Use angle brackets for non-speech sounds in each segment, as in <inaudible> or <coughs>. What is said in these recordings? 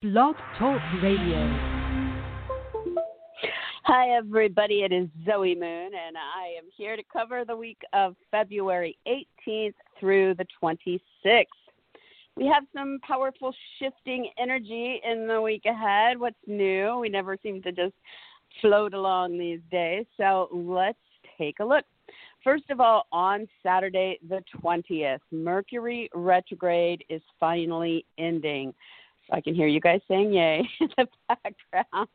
Blog Talk Radio. Hi, everybody. It is Zoe Moon, and I am here to cover the week of February 18th through the 26th. We have some powerful shifting energy in the week ahead. What's new? We never seem to just float along these days. So let's take a look. First of all, on Saturday the 20th, Mercury retrograde is finally ending. I can hear you guys saying yay <laughs> in the background.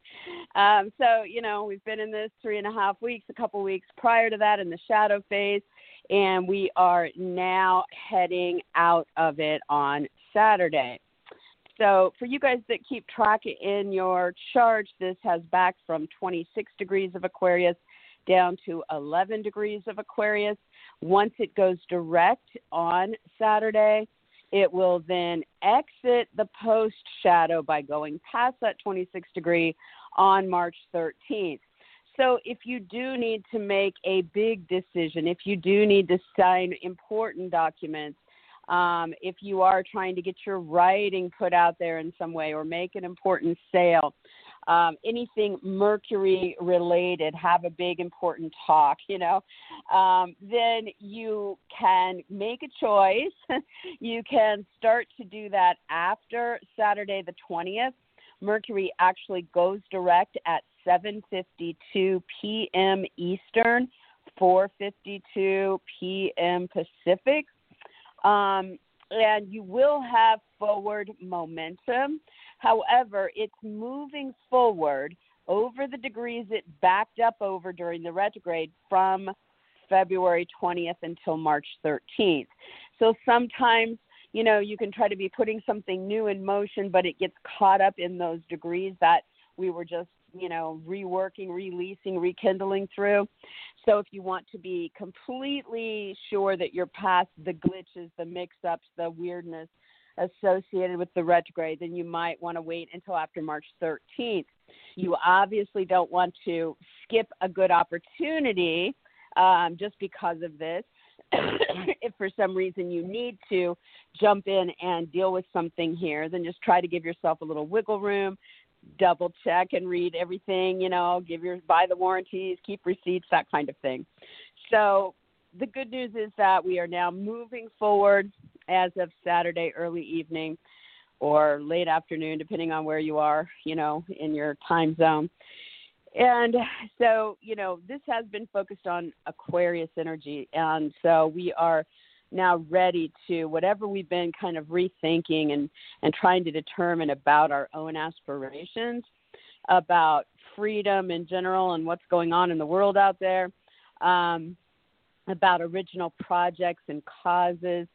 Um, so, you know, we've been in this three and a half weeks, a couple weeks prior to that in the shadow phase, and we are now heading out of it on Saturday. So, for you guys that keep track in your chart, this has back from 26 degrees of Aquarius down to 11 degrees of Aquarius. Once it goes direct on Saturday, it will then exit the post shadow by going past that 26 degree on March 13th. So, if you do need to make a big decision, if you do need to sign important documents, um, if you are trying to get your writing put out there in some way or make an important sale, um, anything Mercury related, have a big important talk, you know, um, then you can make a choice. <laughs> you can start to do that after Saturday the 20th. Mercury actually goes direct at 7:52 p.m. Eastern, 4:52 p.m. Pacific. Um, and you will have forward momentum. However, it's moving forward over the degrees it backed up over during the retrograde from February 20th until March 13th. So sometimes, you know, you can try to be putting something new in motion, but it gets caught up in those degrees that we were just, you know, reworking, releasing, rekindling through. So if you want to be completely sure that you're past the glitches, the mix ups, the weirdness, associated with the retrograde, then you might want to wait until after March 13th. You obviously don't want to skip a good opportunity um, just because of this. <coughs> if for some reason you need to jump in and deal with something here, then just try to give yourself a little wiggle room, double check and read everything, you know, give your buy the warranties, keep receipts, that kind of thing. So the good news is that we are now moving forward as of Saturday early evening or late afternoon, depending on where you are, you know, in your time zone. And so, you know, this has been focused on Aquarius energy. And so we are now ready to whatever we've been kind of rethinking and, and trying to determine about our own aspirations, about freedom in general and what's going on in the world out there, um, about original projects and causes,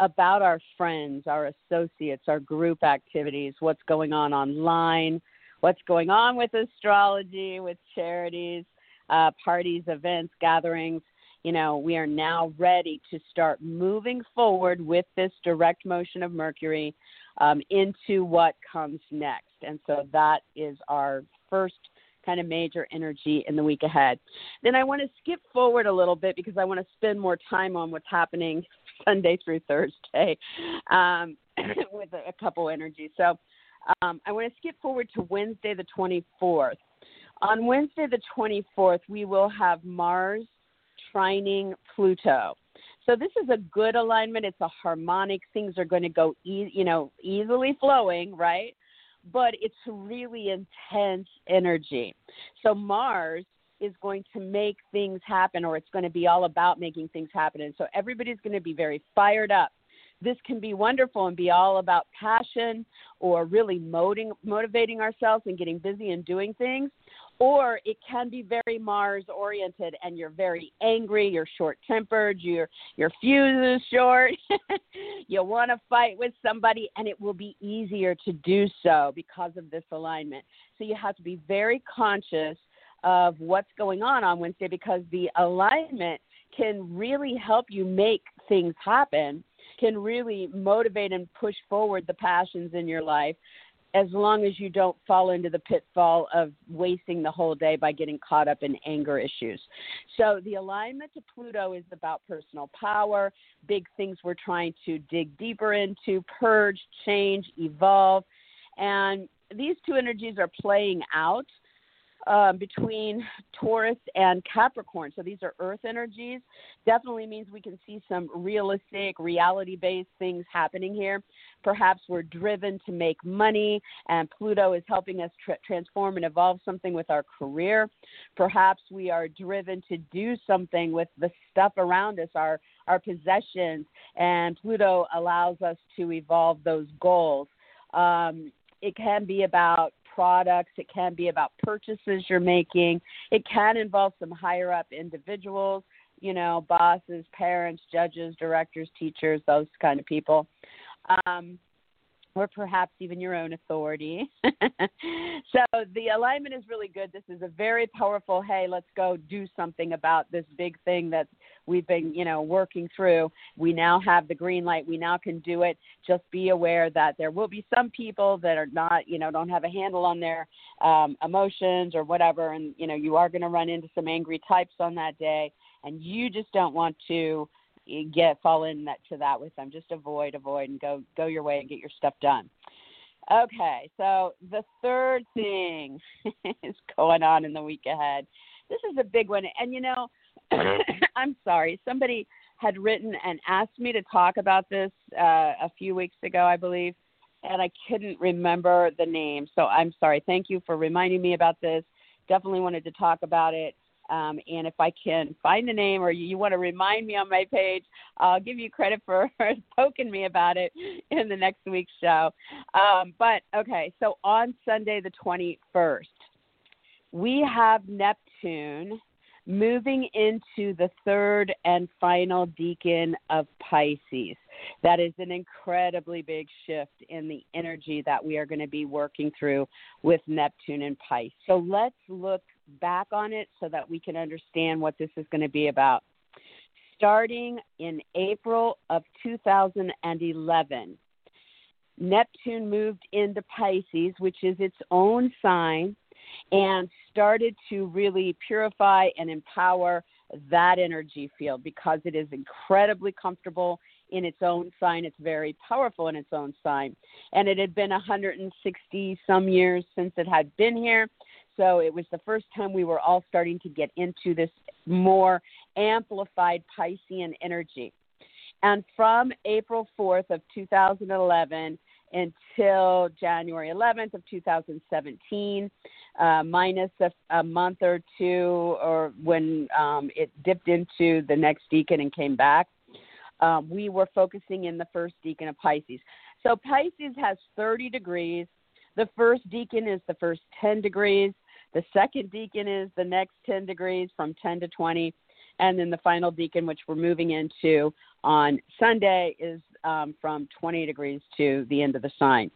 about our friends, our associates, our group activities, what's going on online, what's going on with astrology, with charities, uh, parties, events, gatherings. You know, we are now ready to start moving forward with this direct motion of Mercury um, into what comes next. And so that is our first kind of major energy in the week ahead. Then I want to skip forward a little bit because I want to spend more time on what's happening Sunday through Thursday um, <laughs> with a, a, couple energies. So um, I want to skip forward to Wednesday the 24th. On Wednesday the 24th, we will have Mars trining Pluto. So this is a good alignment. It's a harmonic. Things are going to go, e- you know, easily flowing, right? but it's really intense energy. So Mars is going to make things happen, or it's going to be all about making things happen. And so everybody's going to be very fired up. This can be wonderful and be all about passion or really motivating, motivating ourselves and getting busy and doing things or it can be very Mars oriented and you're very angry, you're short tempered, your your fuse is short, <laughs> you want to fight with somebody and it will be easier to do so because of this alignment. So you have to be very conscious of what's going on on Wednesday because the alignment can really help you make things happen, can really motivate and push forward the passions in your life as long as you don't fall into the pitfall of wasting the whole day by getting caught up in anger issues. So, the alignment to Pluto is about personal power, big things we're trying to dig deeper into, purge, change, evolve. And these two energies are playing out um, between Taurus and Capricorn. So these are earth energies. Definitely means we can see some realistic, reality based things happening here. Perhaps we're driven to make money, and Pluto is helping us tra- transform and evolve something with our career. Perhaps we are driven to do something with the stuff around us, our, our possessions, and Pluto allows us to evolve those goals. Um, it can be about products, it can be about purchases you're making, it can involve some higher up individuals, you know, bosses, parents, judges, directors, teachers, those kind of people. Um, or perhaps even your own authority. <laughs> so the alignment is really good. This is a very powerful, hey, let's go do something about this big thing that we've been, you know, working through. We now have the green light. We now can do it. Just be aware that there will be some people that are not, you know, don't have a handle on their um, emotions or whatever. And, you know, you are going to run into some angry types on that day. And you just don't want to get fall in that to that with them. Just avoid, avoid, and go go your way and get your stuff done. Okay, so the third thing <laughs> is going on in the week ahead. This is a big one, and you know, <coughs> I'm sorry, somebody had written and asked me to talk about this uh, a few weeks ago, I believe, and I couldn't remember the name. So I'm sorry. Thank you for reminding me about this. Definitely wanted to talk about it. Um, and if I can find the name or you, you want to remind me on my page, I'll give you credit for <laughs> poking me about it in the next week's show. Um, but okay, so on Sunday the 21st, we have Neptune moving into the third and final decan of Pisces. That is an incredibly big shift in the energy that we are going to be working through with Neptune and Pisces. So let's look back on it so that we can understand what this is going to be about. Starting in April of 2011, Neptune moved into Pisces, which is its own sign, and started to really purify and empower that energy field because it is incredibly comfortable in its own sign. It's very powerful in its own sign. And it had been 160 some years since it had been here. So it was the first time we were all starting to get into this more amplified Piscean energy. And from April 4th of 2011 until January 11th of 2017, uh, minus a, a, month or two, or when um, it dipped into the next decan and came back, um, we were focusing in the first decan of Pisces. So Pisces has 30 degrees. The first decan is the first 10 degrees. The second decan is the next 10 degrees from 10 to 20. And then the final decan, which we're moving into on Sunday, is um, from 20 degrees to the end of the sign.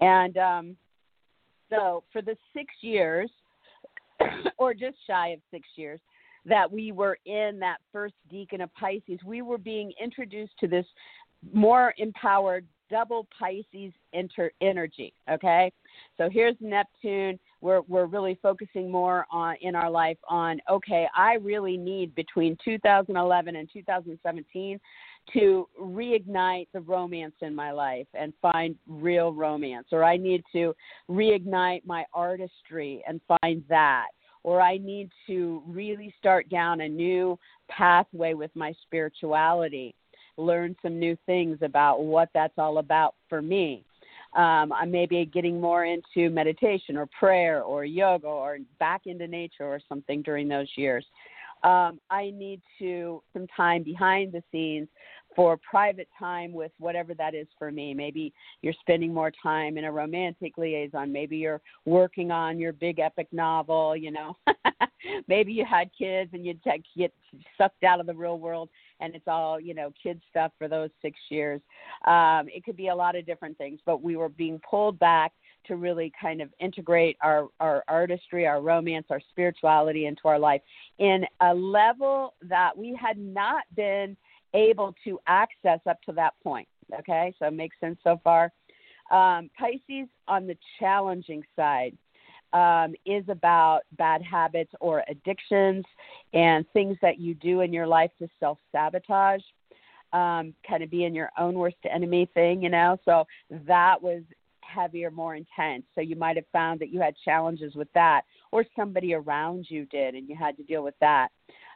And um, so for the six years, <coughs> or just shy of six years, that we were in that first decan of Pisces, we were being introduced to this more empowered double Pisces inter- energy. Okay, so here's Neptune. We're we're really focusing more on in our life on okay. I really need between 2011 and 2017 to reignite the romance in my life and find real romance, or I need to reignite my artistry and find that, or I need to really start down a new pathway with my spirituality, learn some new things about what that's all about for me. Um, I may be getting more into meditation or prayer or yoga or back into nature or something during those years. Um, I need to some time behind the scenes for private time with whatever that is for me. Maybe you're spending more time in a romantic liaison. Maybe you're working on your big epic novel, you know. <laughs> Maybe you had kids and you get sucked out of the real world and it's all, you know, kid stuff for those six years. Um, it could be a lot of different things, but we were being pulled back to really kind of integrate our, our artistry, our romance, our spirituality into our life in a level that we had not been – able to access up to that point. Okay, so it makes sense so far. Um, Pisces on the challenging side um, is about bad habits or addictions and things that you do in your life to self sabotage, um, kind of being your own worst enemy thing, you know. So that was heavier, more intense. So you might have found that you had challenges with that, or somebody around you did, and you had to deal with that.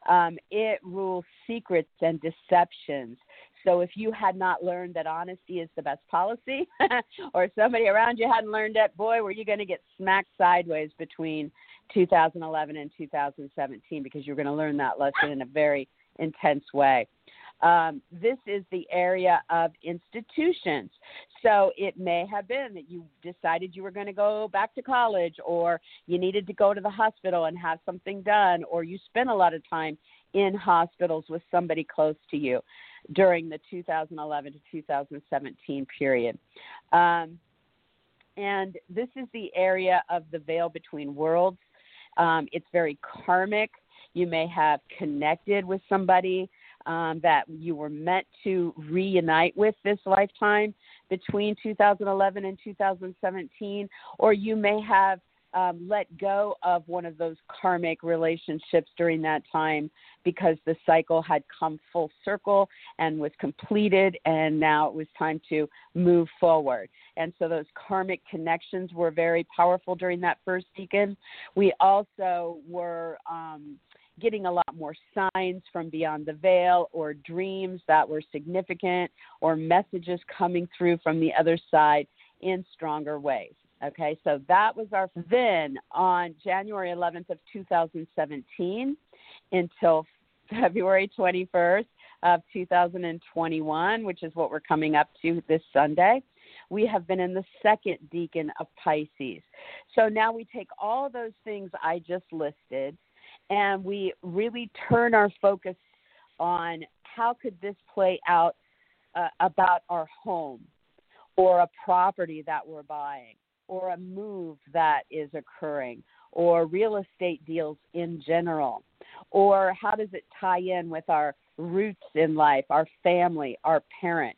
Um, it rules secrets and deceptions. So if you had not learned that honesty is the best policy, <laughs> or somebody around you hadn't learned it, boy, were you going to get smacked sideways between 2011 and 2017 because you're going to learn that lesson in a very intense way. Um, this is the area of institutions. So it may have been that you decided you were going to go back to college, or you needed to go to the hospital and have something done, or you spent a lot of time in hospitals with somebody close to you during the 2011 to 2017 period. Um, and this is the area of the veil between worlds. Um, it's very karmic. You may have connected with somebody um, that you were meant to reunite with this lifetime between 2011 and 2017, or you may have um, let go of one of those karmic relationships during that time because the cycle had come full circle and was completed, and now it was time to move forward. And so those karmic connections were very powerful during that first decan. We also were. Um, getting a lot more signs from beyond the veil or dreams that were significant or messages coming through from the other side in stronger ways. Okay, so that was our then on January 11th of 2017 until February 21st of 2021, which is what we're coming up to this Sunday. We have been in the second decan of Pisces. So now we take all those things I just listed and we really turn our focus on how could this play out uh, about our home or a property that we're buying or a move that is occurring or real estate deals in general or how does it tie in with our roots in life our family our parent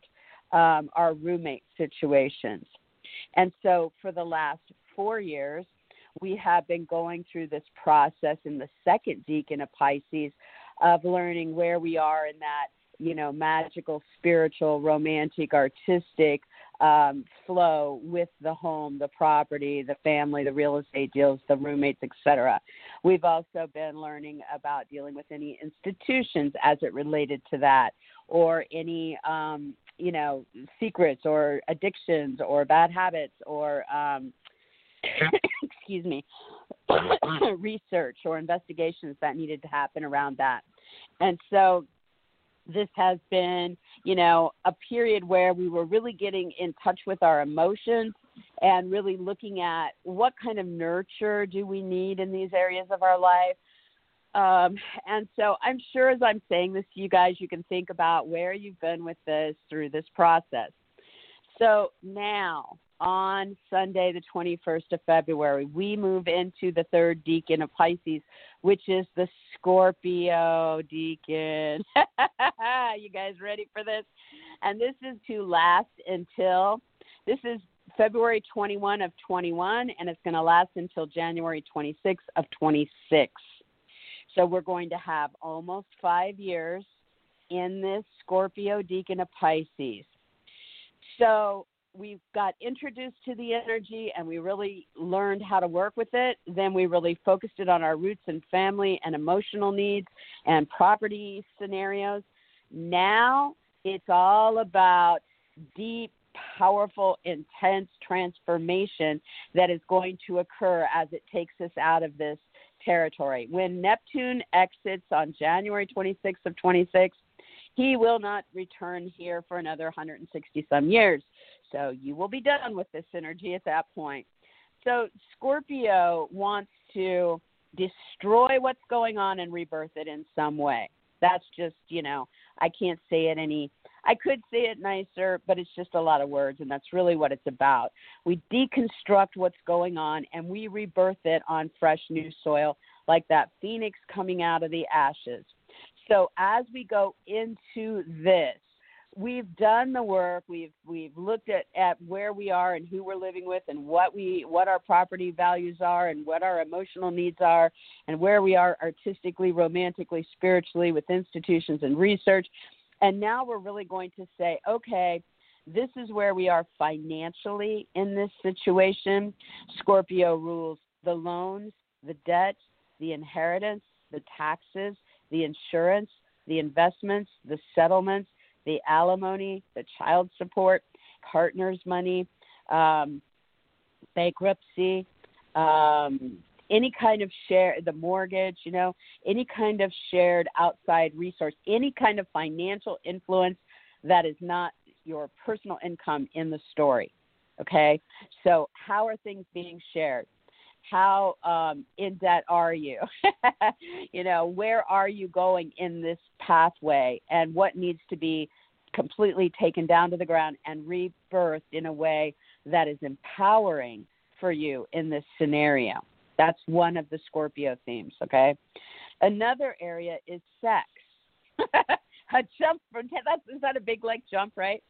um, our roommate situations. And so for the last four years we have been going through this process in the second decan of Pisces of learning where we are in that, you know, magical, spiritual, romantic, artistic um, flow with the home, the property, the family, the real estate deals, the roommates, etc. We've also been learning about dealing with any institutions as it related to that, or any um, you know secrets or addictions or bad habits or um, <coughs> excuse me, <coughs> research or investigations that needed to happen around that. And so this has been, you know, a period where we were really getting in touch with our emotions and really looking at what kind of nurture do we need in these areas of our life. Um, and so I'm sure as I'm saying this to you guys, you can think about where you've been with this through this process. So now, on Sunday, the 21st of February, we move into the third decan of Pisces, which is the Scorpio decan. <laughs> you guys ready for this? And this is to last until this is February 21 of 21, and it's going to last until January 26 of 26. So we're going to have almost five years in this Scorpio decan of Pisces. So we got introduced to the energy and we really learned how to work with it. Then we really focused it on our roots and family and emotional needs and property scenarios. Now it's all about deep, powerful, intense transformation that is going to occur as it takes us out of this territory. When Neptune exits on January 26th of 26, he will not return here for another 160 some years. So you will be done with this energy at that point. So Scorpio wants to destroy what's going on and rebirth it in some way. That's just, you know, I can't say it any I could say it nicer, but it's just a lot of words and that's really what it's about. We deconstruct what's going on and we rebirth it on fresh new soil like that phoenix coming out of the ashes. So as we go into this, we've done the work. We've we've looked at, at where we are and who we're living with and what we what our property values are and what our emotional needs are and where we are artistically, romantically, spiritually with institutions and research. And now we're really going to say, okay, this is where we are financially in this situation. Scorpio rules the loans, the debt, the inheritance, the taxes, the insurance, the investments, the settlements, the alimony, the child support, partner's money, um, bankruptcy, um, any kind of share, the mortgage, you know, any kind of shared outside resource, any kind of financial influence that is not your personal income in the story. Okay, so how are things being shared? How um, in debt are you? <laughs> you know, where are you going in this pathway, and what needs to be completely taken down to the ground and rebirthed in a way that is empowering for you in this scenario. That's one of the Scorpio themes, okay? Another area is sex. <laughs> a jump from that's is that a big like jump, right?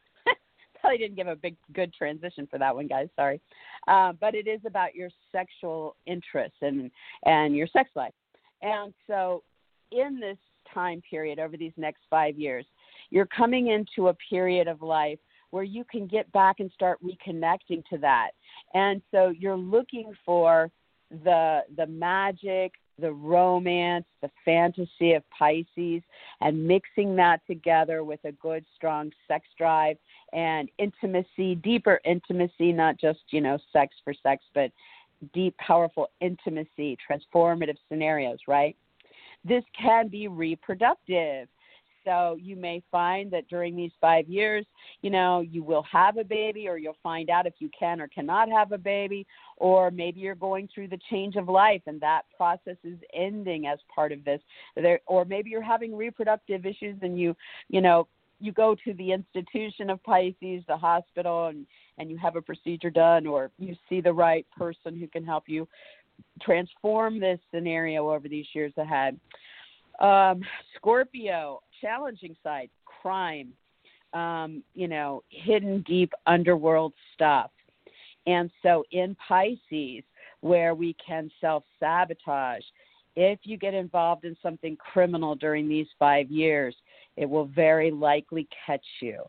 Probably didn't give a big good transition for that one, guys. Sorry, uh, but it is about your sexual interests and and your sex life. And so, in this time period over these next five years, you're coming into a period of life where you can get back and start reconnecting to that. And so you're looking for the the magic, the romance, the fantasy of Pisces and mixing that together with a good strong sex drive and intimacy, deeper intimacy, not just, you know, sex for sex, but deep powerful intimacy, transformative scenarios, right? This can be reproductive so you may find that during these five years, you know, you will have a baby, or you'll find out if you can or cannot have a baby, or maybe you're going through the change of life and that process is ending as part of this. There, or maybe you're having reproductive issues and you, you know, you go to the institution of Pisces, the hospital, and and you have a procedure done, or you see the right person who can help you transform this scenario over these years ahead. Um, Scorpio, challenging side, crime, um, you know, hidden deep underworld stuff. And so in Pisces, where we can self sabotage, if you get involved in something criminal during these five years, it will very likely catch you.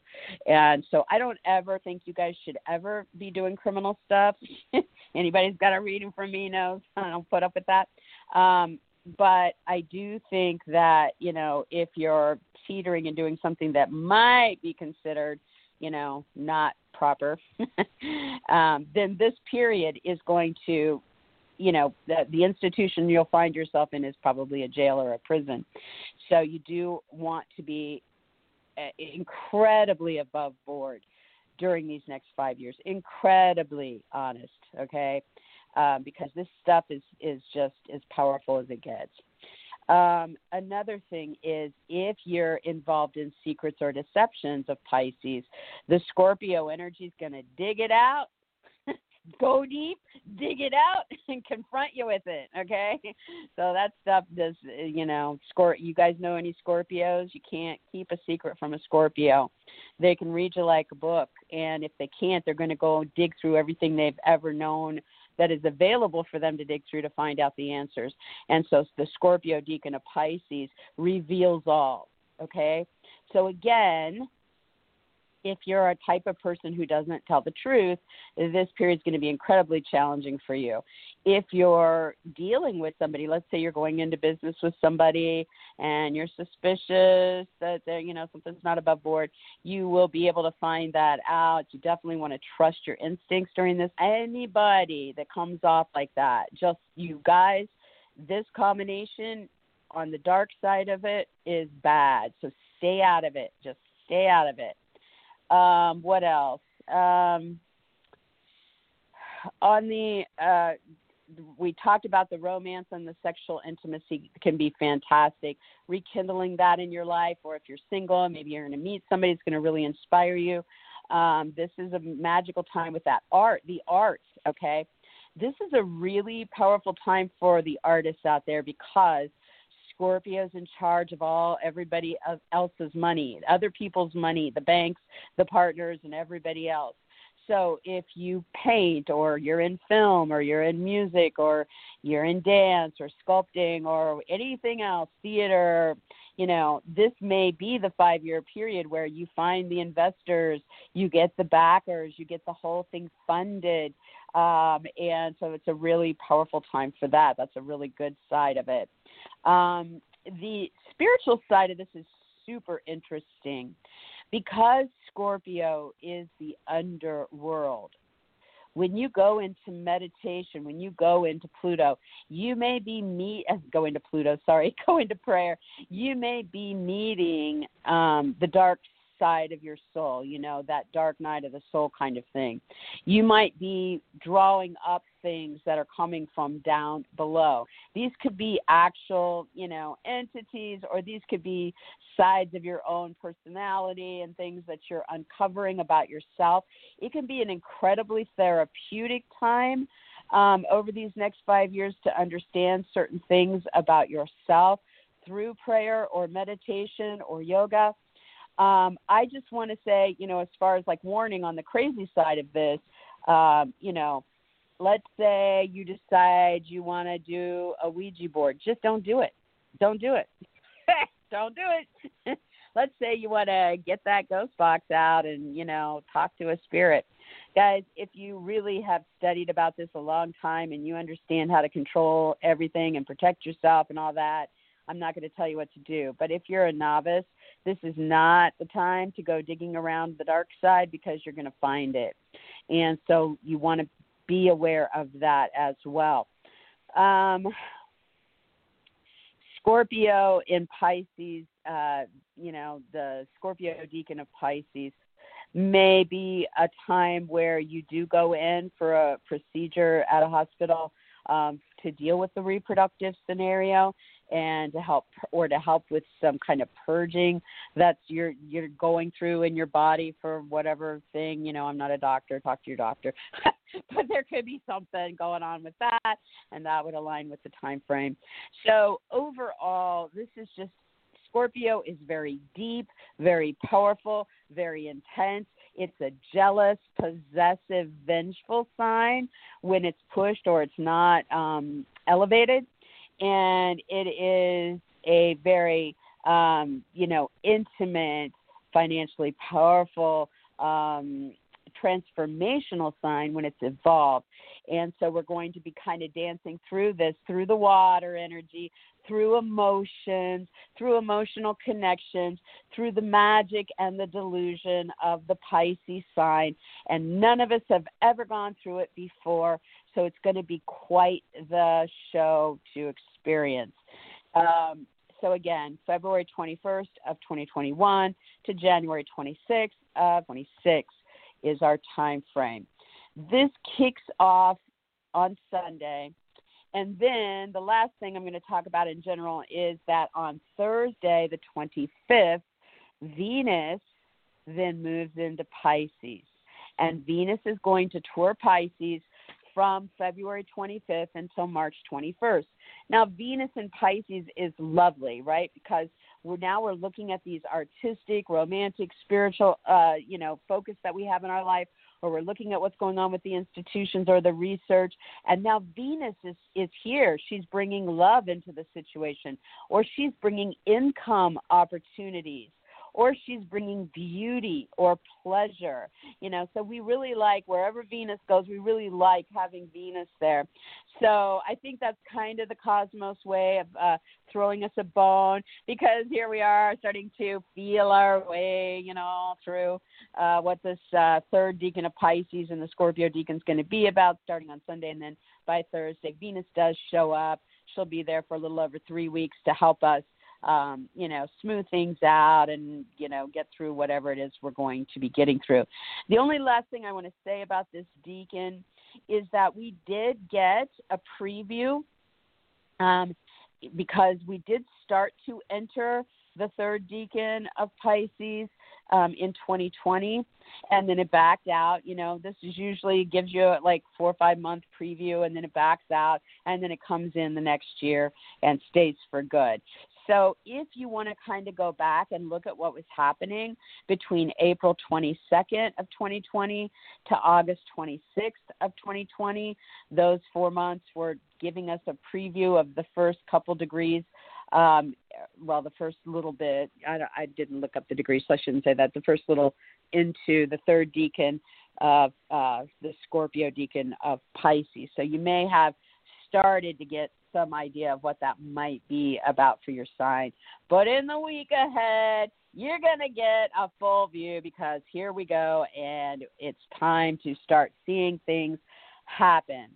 And so I don't ever think you guys should ever be doing criminal stuff. <laughs> Anybody's got a reading from me knows <laughs> I don't put up with that. Um, but I do think that you know if you're teetering and doing something that might be considered, you know, not proper, <laughs> um, then this period is going to, you know, the, the institution you'll find yourself in is probably a jail or a prison. So you do want to be uh, incredibly above board during these next five years, incredibly honest, okay? um, because this stuff is is just as powerful as it gets. Um, another thing is if you're involved in secrets or deceptions of Pisces, the Scorpio energy is going to dig it out, go deep, dig it out, <laughs> and confront you with it. Okay, so that stuff does, you know, Scor- You guys know any Scorpios? You can't keep a secret from a Scorpio. They can read you like a book, and if they can't, they're going to go dig through everything they've ever known that is available for them to dig through to find out the answers. And so the Scorpio Decan of Pisces reveals all. Okay? So again, if you're a type of person who doesn't tell the truth, this period is going to be incredibly challenging for you. If you're dealing with somebody, let's say you're going into business with somebody and you're suspicious that they're, you know, something's not above board, you will be able to find that out. You definitely want to trust your instincts during this. Anybody that comes off like that, just you guys, this combination on the dark side of it is bad. So stay out of it. Just stay out of it. Um, what else? Um, on the uh, we talked about the romance and the sexual intimacy can be fantastic. Rekindling that in your life, or if you're single, maybe you're going to meet somebody that's going to really inspire you. Um, this is a magical time with that art, the arts. Okay, this is a really powerful time for the artists out there because Scorpio's in charge of all everybody else's money, other people's money, the banks, the partners, and everybody else. So if you paint or you're in film or you're in music or you're in dance or sculpting or anything else, theater, you know, this may be the five year period where you find the investors, you get the backers, you get the whole thing funded. Um, and so it's a really powerful time for that. That's a really good side of it. Um, the spiritual side of this is super interesting because Scorpio is the underworld when you go into meditation, when you go into Pluto, you may be meet uh, go into Pluto, sorry, <laughs> go into prayer. You may be meeting um, the dark side of your soul, you know, that dark night of the soul kind of thing. You might be drawing up things that are coming from down below. These could be actual, you know, entities or these could be sides of your own personality and things that you're uncovering about yourself. It can be an incredibly therapeutic time um, over these next five years to understand certain things about yourself through prayer or meditation or yoga um, I just want to say, you know, as far as like warning on the crazy side of this, um, you know, let's say you decide you want to do a Ouija board, just don't do it. Don't do it. <laughs> don't do it. <laughs> let's say you want to get that ghost box out and, you know, talk to a spirit. Guys, if you really have studied about this a long time and you understand how to control everything and protect yourself and all that, I'm not going to tell you what to do. But if you're a novice, this is not the time to go digging around the dark side because you're going to find it. And so you want to be aware of that as well. Um, Scorpio in Pisces, uh, you know, the Scorpio decan of Pisces may be a time where you do go in for a procedure at a hospital um, to deal with the reproductive scenario and to help or to help with some kind of purging that's you're you're going through in your body for whatever thing you know i'm not a doctor talk to your doctor. <laughs> But there could be something going on with that and that would align with the time frame. So overall this is just Scorpio is very deep, very powerful, very intense. It's a jealous, possessive, vengeful sign when it's pushed or it's not um, elevated and it is a very um, you know intimate, financially powerful, um, transformational sign when it's evolved. And so we're going to be kind of dancing through this through the water energy, through emotions, through emotional connections, through the magic and the delusion of the Pisces sign. And none of us have ever gone through it before, so it's going to be quite the show to experience. Um, so again, February 21st of 2021 to January 26th of 26 is our time frame. This kicks off on Sunday and then the last thing I'm going to talk about in general is that on Thursday, the 25th, Venus then moves into Pisces. And Venus is going to tour Pisces from February 25th until March 21st. Now, Venus in Pisces is lovely, right? Because we're now we're looking at these artistic, romantic, spiritual, uh, you know, focus that we have in our life or we're looking at what's going on with the institutions or the research. And now Venus is, is here. She's bringing love into the situation, or she's bringing income opportunities or she's bringing beauty or pleasure. You know, so we really like wherever Venus goes, we really like having Venus there. So I think that's kind of the cosmos way of uh, throwing us a bone because here we are starting to feel our way, you know, through uh, what this uh, third decan of Pisces and the Scorpio decan is going to be about starting on Sunday. And then by Thursday, Venus does show up. She'll be there for a little over three weeks to help us um, you know, smooth things out and, you know, get through whatever it is we're going to be getting through. The only last thing I want to say about this decan is that we did get a preview um, because we did start to enter the third decan of Pisces um, in 2020, and then it backed out. You know, this is usually gives you like four or five month preview, and then it backs out, and then it comes in the next year and stays for good. So if you want to kind of go back and look at what was happening between April 22nd of 2020 to August 26th of 2020, those four months were giving us a preview of the first couple degrees Um, well, the first little bit, I, I didn't look up the degree, so I shouldn't say that. The first little into the third decan of uh, the Scorpio decan of Pisces. So you may have started to get some idea of what that might be about for your sign. But in the week ahead, you're going to get a full view because here we go, and it's time to start seeing things happen.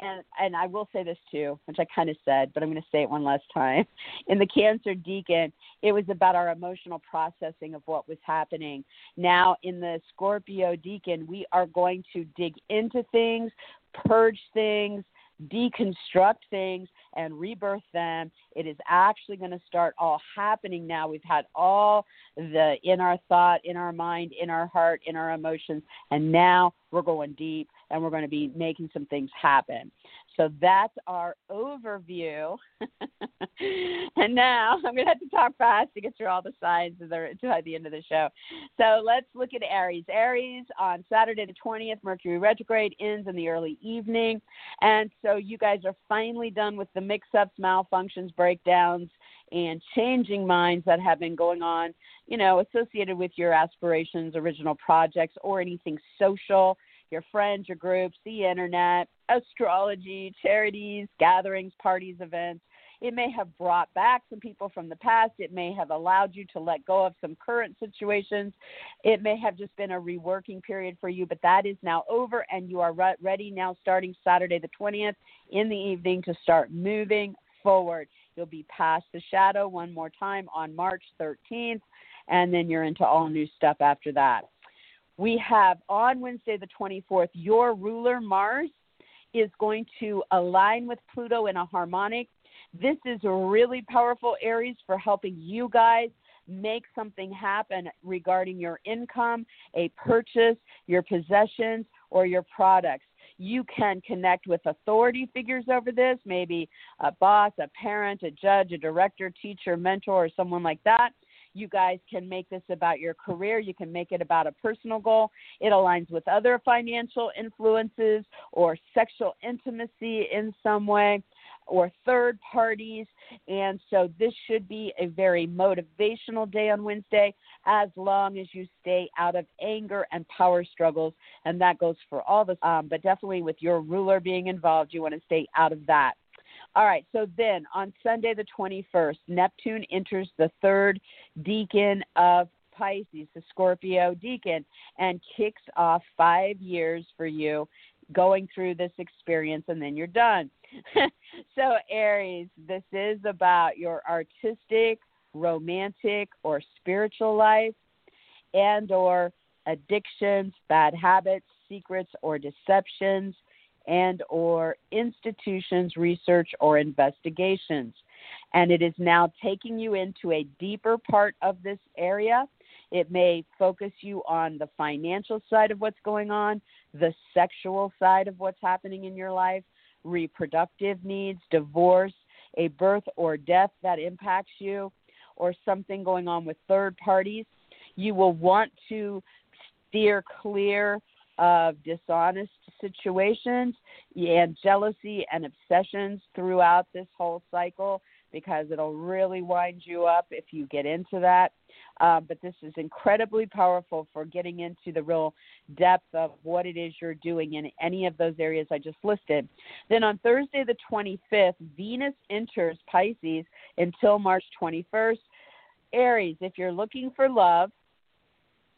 And and I will say this too, which I kind of said, but I'm going to say it one last time. <laughs> In the Cancer Decan, it was about our emotional processing of what was happening. Now in the Scorpio Decan, we are going to dig into things, purge things, deconstruct things and rebirth them. It is actually going to start all happening now. We've had all the in our thought, in our mind, in our heart, in our emotions, and now we're going deep and we're going to be making some things happen. So that's our overview. <laughs> and now I'm going to have to talk fast to get through all the signs by the end of the show. So let's look at Aries. Aries on Saturday the 20th, Mercury retrograde ends in the early evening. And so you guys are finally done with the mix ups, malfunctions, breakdowns, and changing minds that have been going on, you know, associated with your aspirations, original projects, or anything social your friends, your groups, the internet, astrology, charities, gatherings, parties, events. It may have brought back some people from the past. It may have allowed you to let go of some current situations. It may have just been a reworking period for you, but that is now over and you are ready now starting Saturday the 20th in the evening to start moving forward. You'll be past the shadow one more time on March 13th, and then you're into all new stuff after that we have on Wednesday, the 24th, your ruler, Mars, is going to align with Pluto in a harmonic. This is really powerful Aries for helping you guys make something happen regarding your income, a purchase, your possessions, or your products. You can connect with authority figures over this, maybe a boss, a parent, a judge, a director, teacher, mentor, or someone like that. You guys can make this about your career. You can make it about a personal goal. It aligns with other financial influences or sexual intimacy in some way or third parties. And so this should be a very motivational day on Wednesday as long as you stay out of anger and power struggles. And that goes for all the, um, but definitely with your ruler being involved, you want to stay out of that. All right, so then on Sunday the 21st, Neptune enters the third decan of Pisces, the Scorpio decan, and kicks off five years for you going through this experience, and then you're done. <laughs> so, Aries, this is about your artistic, romantic, or spiritual life and or addictions, bad habits, secrets or deceptions, and or institutions research or investigations. And it is now taking you into a deeper part of this area. It may focus you on the financial side of what's going on the sexual side of what's happening in your life reproductive needs divorce a birth or death that impacts you or something going on with third parties. You will want to steer clear of dishonest situations and jealousy and obsessions throughout this whole cycle because it'll really wind you up if you get into that. Um, but this is incredibly powerful for getting into the real depth of what it is you're doing in any of those areas I just listed. Then on Thursday, the 25th, Venus enters Pisces until March 21st. Aries, if you're looking for love,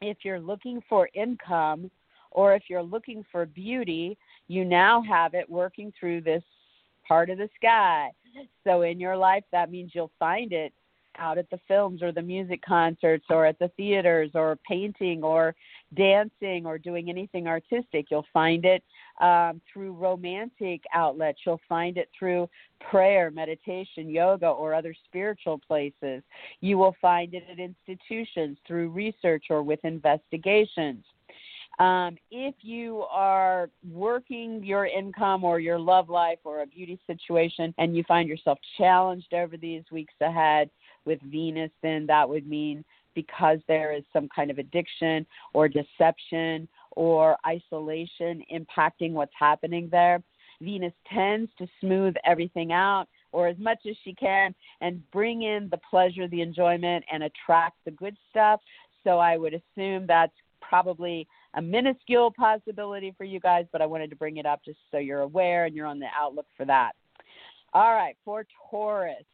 if you're looking for income, or if you're looking for beauty, you now have it working through this part of the sky. So in your life, that means you'll find it out at the films or the music concerts or at the theaters or painting or dancing or doing anything artistic. You'll find it um, through romantic outlets. You'll find it through prayer, meditation, yoga, or other spiritual places. You will find it at institutions through research or with investigations. Um, if you are working your income or your love life or a beauty situation and you find yourself challenged over these weeks ahead with Venus, then that would mean because there is some kind of addiction or deception or isolation impacting what's happening there. Venus tends to smooth everything out, or as much as she can and bring in the pleasure, the enjoyment, and attract the good stuff. So I would assume that's probably a minuscule possibility for you guys, but I wanted to bring it up just so you're aware and you're on the outlook for that. All right, for Taurus.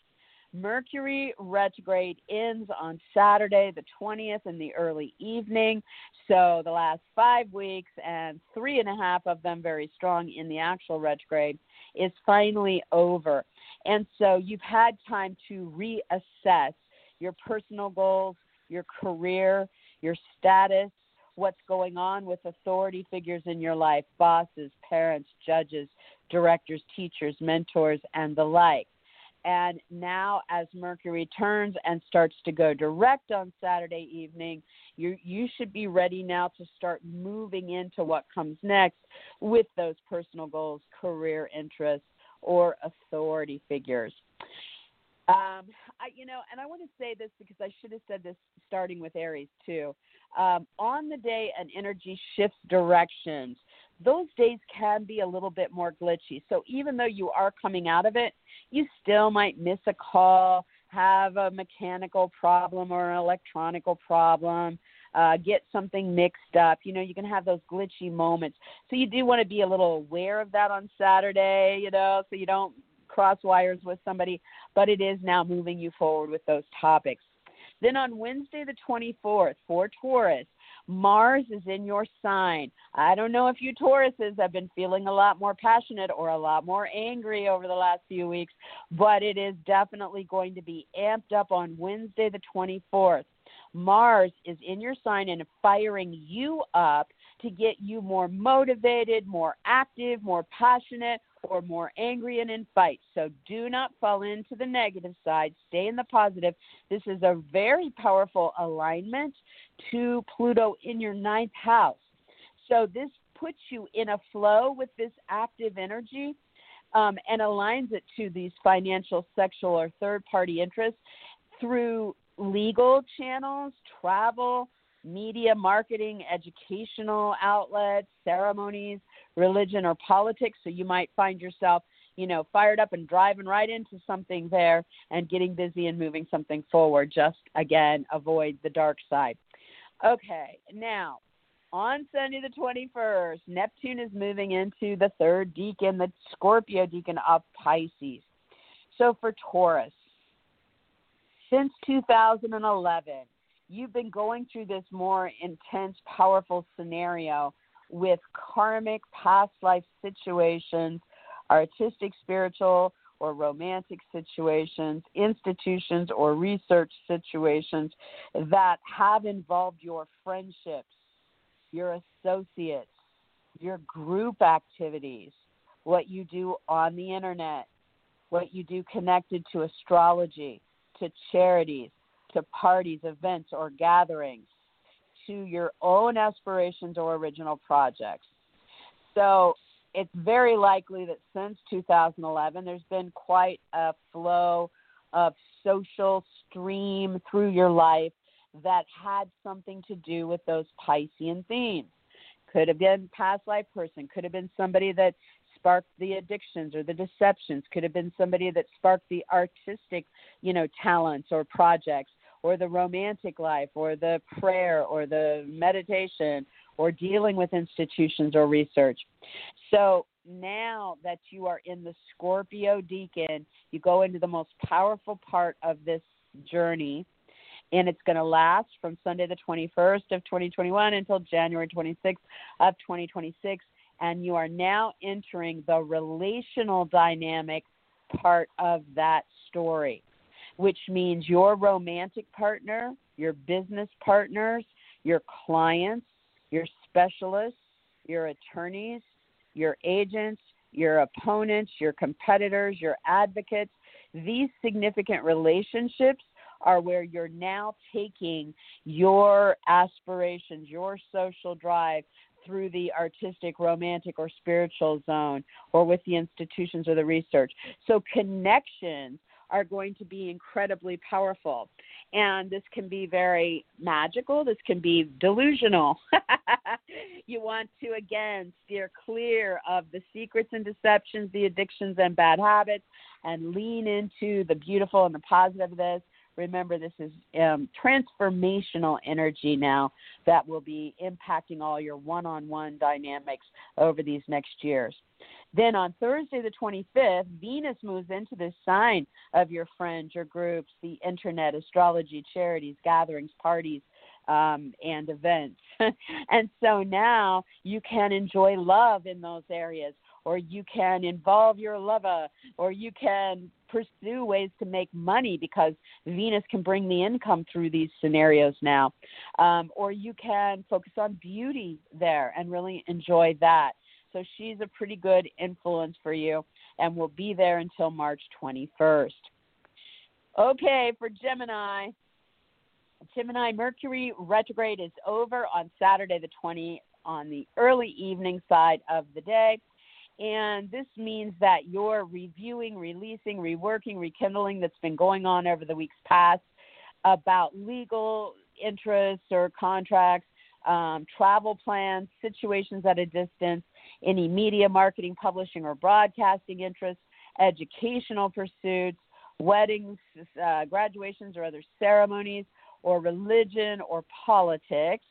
Mercury retrograde ends on Saturday, the 20th, in the early evening. So the last five weeks, and three and a half of them very strong in the actual retrograde, is finally over. And so you've had time to reassess your personal goals, your career, your status, what's going on with authority figures in your life bosses, parents, judges, directors, teachers, mentors, and the like. And now, as Mercury turns and starts to go direct on Saturday evening, you you should be ready now to start moving into what comes next with those personal goals, career interests, or authority figures. Um, I, you know, and I want to say this because I should have said this starting with Aries too. Um, on the day an energy shifts directions, those days can be a little bit more glitchy. So even though you are coming out of it, you still might miss a call, have a mechanical problem or an electronical problem, uh, get something mixed up. You know, you can have those glitchy moments. So you do want to be a little aware of that on Saturday, you know, so you don't cross wires with somebody, but it is now moving you forward with those topics. Then on Wednesday, the 24th, for Taurus, Mars is in your sign. I don't know if you Tauruses have been feeling a lot more passionate or a lot more angry over the last few weeks, but it is definitely going to be amped up on Wednesday, the 24th. Mars is in your sign and firing you up to get you more motivated, more active, more passionate, or more angry and in fights. So do not fall into the negative side. Stay in the positive. This is a very powerful alignment to Pluto in your ninth house. So this puts you in a flow with this active energy um, and aligns it to these financial, sexual, or third party interests through legal channels, travel, media, marketing, educational outlets, ceremonies, religion, or politics. So you might find yourself, you know, fired up and driving right into something there and getting busy and moving something forward. Just again, avoid the dark side. Okay, now on Sunday the 21st, Neptune is moving into the third decan, the Scorpio decan of Pisces. So for Taurus, since 2011, you've been going through this more intense, powerful scenario with karmic past life situations, artistic, spiritual, or romantic situations, institutions, or research situations that have involved your friendships, your associates, your group activities, what you do on the internet, what you do connected to astrology, to charities, to parties, events, or gatherings, to your own aspirations or original projects. So it's very likely that since 2011, there's been quite a flow of social stream through your life that had something to do with those Piscean themes. Could have been past life person, could have been somebody that sparked the addictions or the deceptions, could have been somebody that sparked the artistic, you know, talents or projects or the romantic life or the prayer or the meditation or dealing with institutions or research. So now that you are in the Scorpio decan, you go into the most powerful part of this journey. And it's going to last from Sunday the 21st of 2021 until January 26th of 2026. And you are now entering the relational dynamic part of that story which means your romantic partner, your business partners, your clients, your specialists, your attorneys, your agents, your opponents, your competitors, your advocates. These significant relationships are where you're now taking your aspirations, your social drive through the artistic, romantic, or spiritual zone, or with the institutions or the research. So, connections are going to be incredibly powerful. And this can be very magical, this can be delusional. <laughs> you want to, again, steer clear of the secrets and deceptions, the addictions and bad habits, and lean into the beautiful and the positive of this. Remember, this is um, transformational energy now that will be impacting all your one on one dynamics over these next years. Then on Thursday, the 25th, Venus moves into the sign of your friends, your groups, the internet, astrology, charities, gatherings, parties, um, and events. <laughs> and so now you can enjoy love in those areas, or you can involve your lover, or you can pursue ways to make money because Venus can bring the income through these scenarios now. Um, or you can focus on beauty there and really enjoy that. So she's a pretty good influence for you and will be there until March 21st. Okay, for Gemini, Gemini Mercury retrograde is over on Saturday the 20 on the early evening side of the day. And this means that you're reviewing, releasing, reworking, rekindling that's been going on over the weeks past about legal interests or contracts, um, travel plans, situations at a distance, any media, marketing, publishing, or broadcasting interests, educational pursuits, weddings, uh, graduations, or other ceremonies, or religion or politics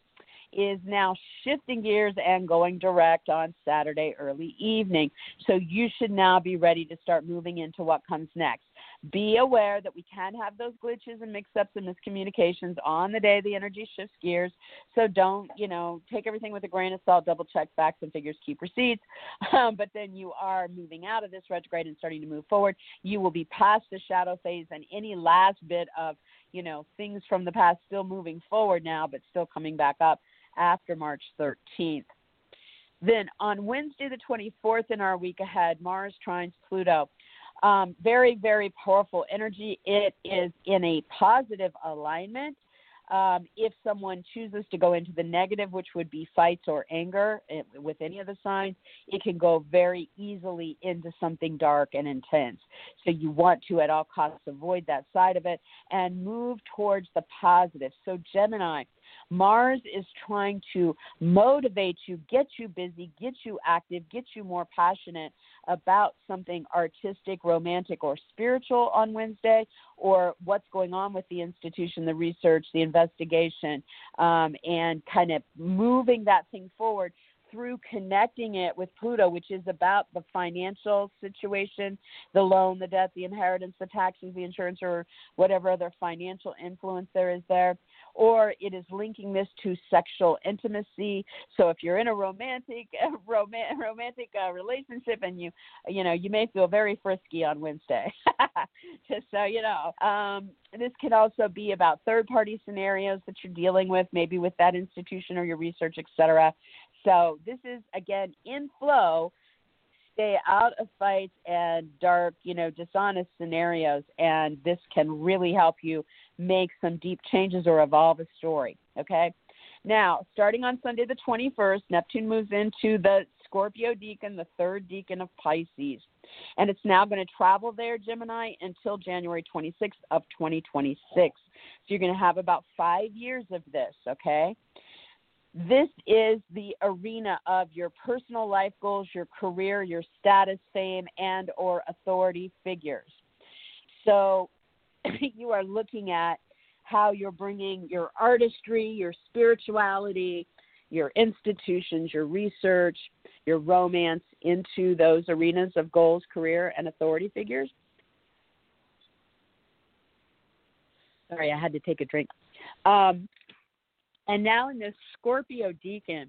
is now shifting gears and going direct on Saturday early evening. So you should now be ready to start moving into what comes next. Be aware that we can have those glitches and mix ups and miscommunications on the day the energy shifts gears. So don't, you know, take everything with a grain of salt, double check facts and figures, keep receipts. <laughs> Um, but then you are moving out of this retrograde and starting to move forward. You will be past the shadow phase and any last bit of, you know, things from the past still moving forward now, but still coming back up after March 13th. Then on Wednesday, the 24th, in our week ahead, Mars trines Pluto. Um, very, very powerful energy. It is in a positive alignment. Um, if someone chooses to go into the negative, which would be fights or anger eh, with any of the signs, it can go very easily into something dark and intense. So you want to, at all costs, avoid that side of it and move towards the positive. So, Gemini, Mars is trying to motivate you, get you busy, get you active, get you more passionate about something artistic, romantic, or spiritual on Wednesday, or what's going on with the institution, the research, the investigation, um, and kind of moving that thing forward through connecting it with Pluto, which is about the financial situation, the loan, the debt, the inheritance, the taxes, the insurance, or whatever other financial influence there is there or it is linking this to sexual intimacy. So if you're in a romantic <laughs> rom- romantic uh, relationship and you you know you may feel very frisky on Wednesday, just <laughs> so you know. Um, this can also be about third party scenarios that you're dealing with, maybe with that institution or your research, etc. So this is again in flow stay out of fights and dark, you know, dishonest scenarios, and this can really help you make some deep changes or evolve a story. Okay. Now, starting on Sunday the 21st, Neptune moves into the Scorpio decan, the third decan of Pisces. And it's now going to travel there, Gemini, until January 26th of 2026. So you're going to have about five years of this, okay? This is the arena of your personal life goals, your career, your status, fame, and or authority figures. So <laughs> you are looking at how you're bringing your artistry, your spirituality, your institutions, your research, your romance into those arenas of goals, career, and authority figures. Sorry, I had to take a drink. Um, and now in this Scorpio Decan,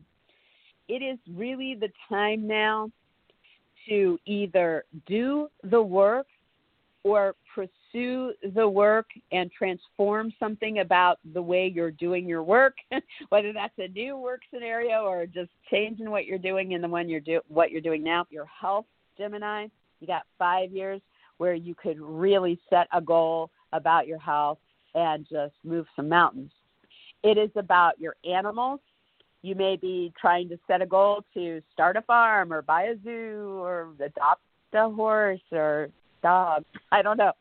it is really the time now to either do the work or pursue the work and transform something about the way you're doing your work, <laughs> whether that's a new work scenario or just changing what you're doing in the one you're do what you're doing now. Your health, Gemini, you got five years where you could really set a goal about your health and just move some mountains. It is about your animals. You may be trying to set a goal to start a farm or buy a zoo or adopt a horse or dog. I don't know.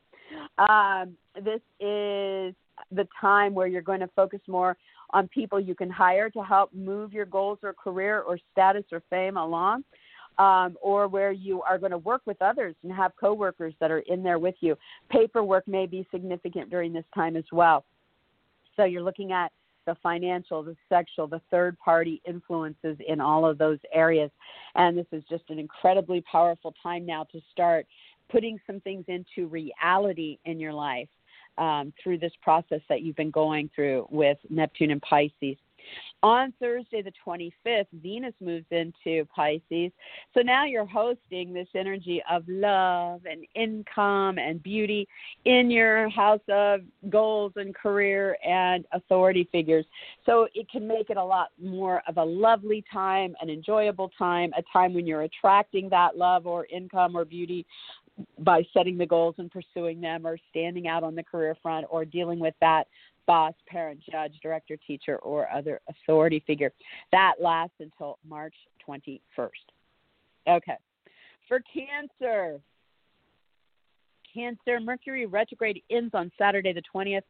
Um, this is the time where you're going to focus more on people you can hire to help move your goals or career or status or fame along. Um, or where you are going to work with others and have coworkers that are in there with you. Paperwork may be significant during this time as well. So you're looking at the financial, the sexual, the third party influences in all of those areas. And this is just an incredibly powerful time now to start putting some things into reality in your life um, through this process that you've been going through with Neptune and Pisces. On Thursday, the 25th, Venus moves into Pisces. So now you're hosting this energy of love and income and beauty in your house of goals and career and authority figures. So it can make it a lot more of a lovely time, an enjoyable time, a time when you're attracting that love or income or beauty by setting the goals and pursuing them or standing out on the career front or dealing with that boss, parent, judge, director, teacher, or other authority figure. That lasts until March 21st. Okay. For Cancer, Cancer, Mercury retrograde ends on Saturday the 20th.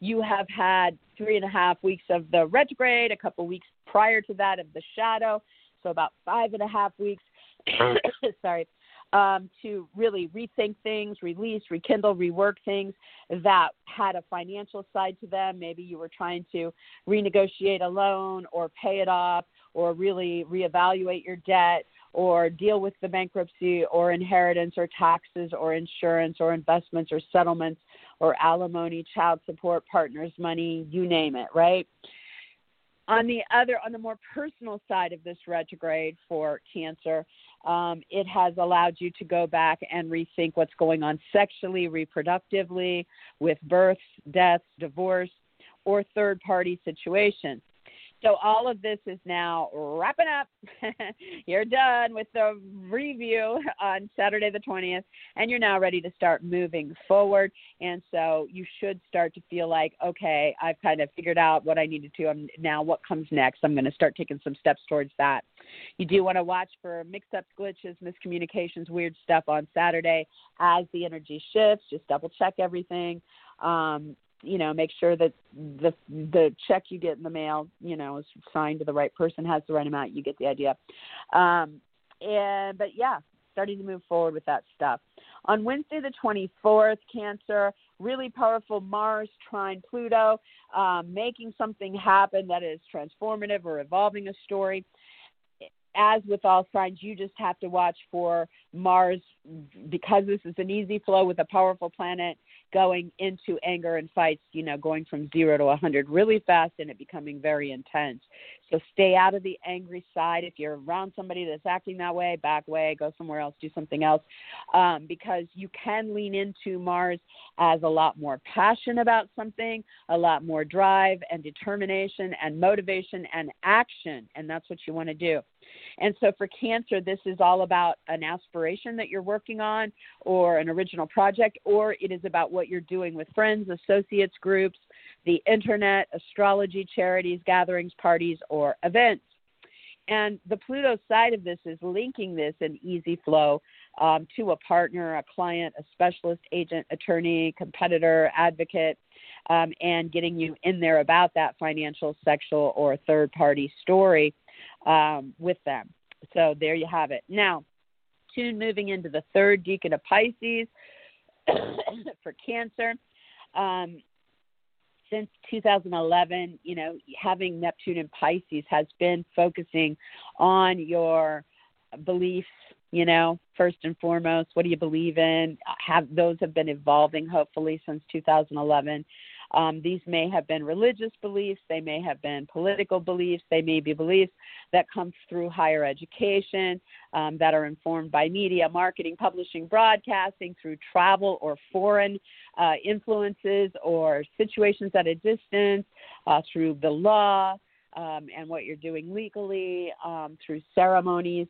You have had three and a half weeks of the retrograde, a couple weeks prior to that of the shadow, so about five and a half weeks. <coughs> Sorry, um, to really rethink things, release, rekindle, rework things that had a financial side to them. Maybe you were trying to renegotiate a loan or pay it off or really reevaluate your debt or deal with the bankruptcy or inheritance or taxes or insurance or investments or settlements or alimony, child support, partners' money, you name it, right? On the other, on the more personal side of this retrograde for Cancer, um, it has allowed you to go back and rethink what's going on sexually, reproductively, with births, deaths, divorce, or third party situations. So all of this is now wrapping up. <laughs> you're done with the review on Saturday the 20th, and you're now ready to start moving forward. And so you should start to feel like, okay, I've kind of figured out what I needed to. I'm, now what comes next? I'm going to start taking some steps towards that. You do want to watch for mix-ups, glitches, miscommunications, weird stuff on Saturday as the energy shifts. Just double check everything. Um, you know make sure that the the check you get in the mail you know is signed to the right person has the right amount you get the idea um and but yeah starting to move forward with that stuff on wednesday the 24th cancer really powerful mars trine pluto um, making something happen that is transformative or evolving a story as with all signs, you just have to watch for Mars because this is an easy flow with a powerful planet going into anger and fights, you know, going from zero to a 100 really fast and it becoming very intense. So stay out of the angry side. If you're around somebody that's acting that way, back way, go somewhere else, do something else, um, because you can lean into Mars as a lot more passion about something, a lot more drive and determination and motivation and action. And that's what you want to do. And so for Cancer, this is all about an aspiration that you're working on or an original project, or it is about what you're doing with friends, associates, groups, the internet, astrology, charities, gatherings, parties, or events. And the Pluto side of this is linking this in easy flow um, to a partner, a client, a specialist, agent, attorney, competitor, advocate, um, and getting you in there about that financial, sexual, or third party story um, with them. So there you have it. Now, Tune moving into the third decan of Pisces <coughs> for Cancer. Um, since 2011, you know, having Neptune in Pisces has been focusing on your beliefs, you know, first and foremost. What do you believe in? Have those have been evolving hopefully since 2011. Um, these may have been religious beliefs, they may have been political beliefs, they may be beliefs that come through higher education, um, that are informed by media, marketing, publishing, broadcasting, through travel or foreign uh, influences or situations at a distance, uh, through the law. Um, and what you're doing legally um, through ceremonies.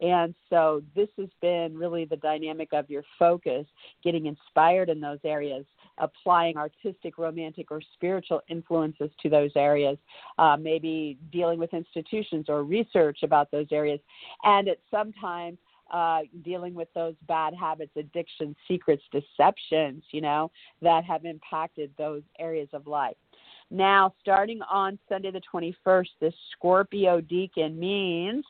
And so this has been really the dynamic of your focus, getting inspired in those areas, applying artistic, romantic, or spiritual influences to those areas, uh, maybe dealing with institutions or research about those areas, and at sometimes uh, dealing with those bad habits, addictions, secrets, deceptions, you know, that have impacted those areas of life. Now, starting on Sunday the 21st, this Scorpio Decan means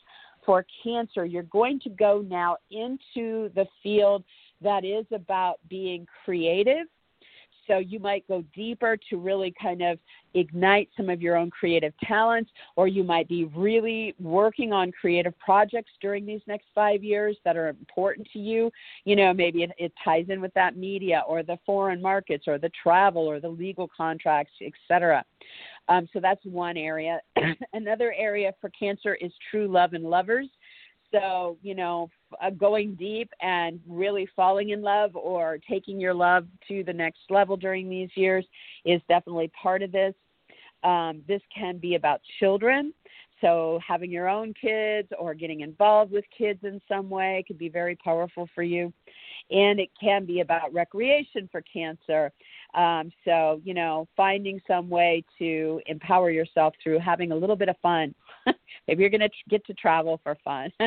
for Cancer, you're going to go now into the field that is about being creative so you might go deeper to really kind of ignite some of your own creative talents, or you might be really working on creative projects during these next five years that are important to you. You know, maybe it, it ties in with that media or the foreign markets or the travel or the legal contracts, etc. Um, so that's one area. <clears throat> Another area for Cancer is true love and lovers. So, you know, uh, going deep and really falling in love or taking your love to the next level during these years is definitely part of this. Um, this can be about children. So, having your own kids or getting involved with kids in some way could be very powerful for you. And it can be about recreation for cancer. Um, so, you know, finding some way to empower yourself through having a little bit of fun. <laughs> Maybe you're going to get to travel for fun. <laughs>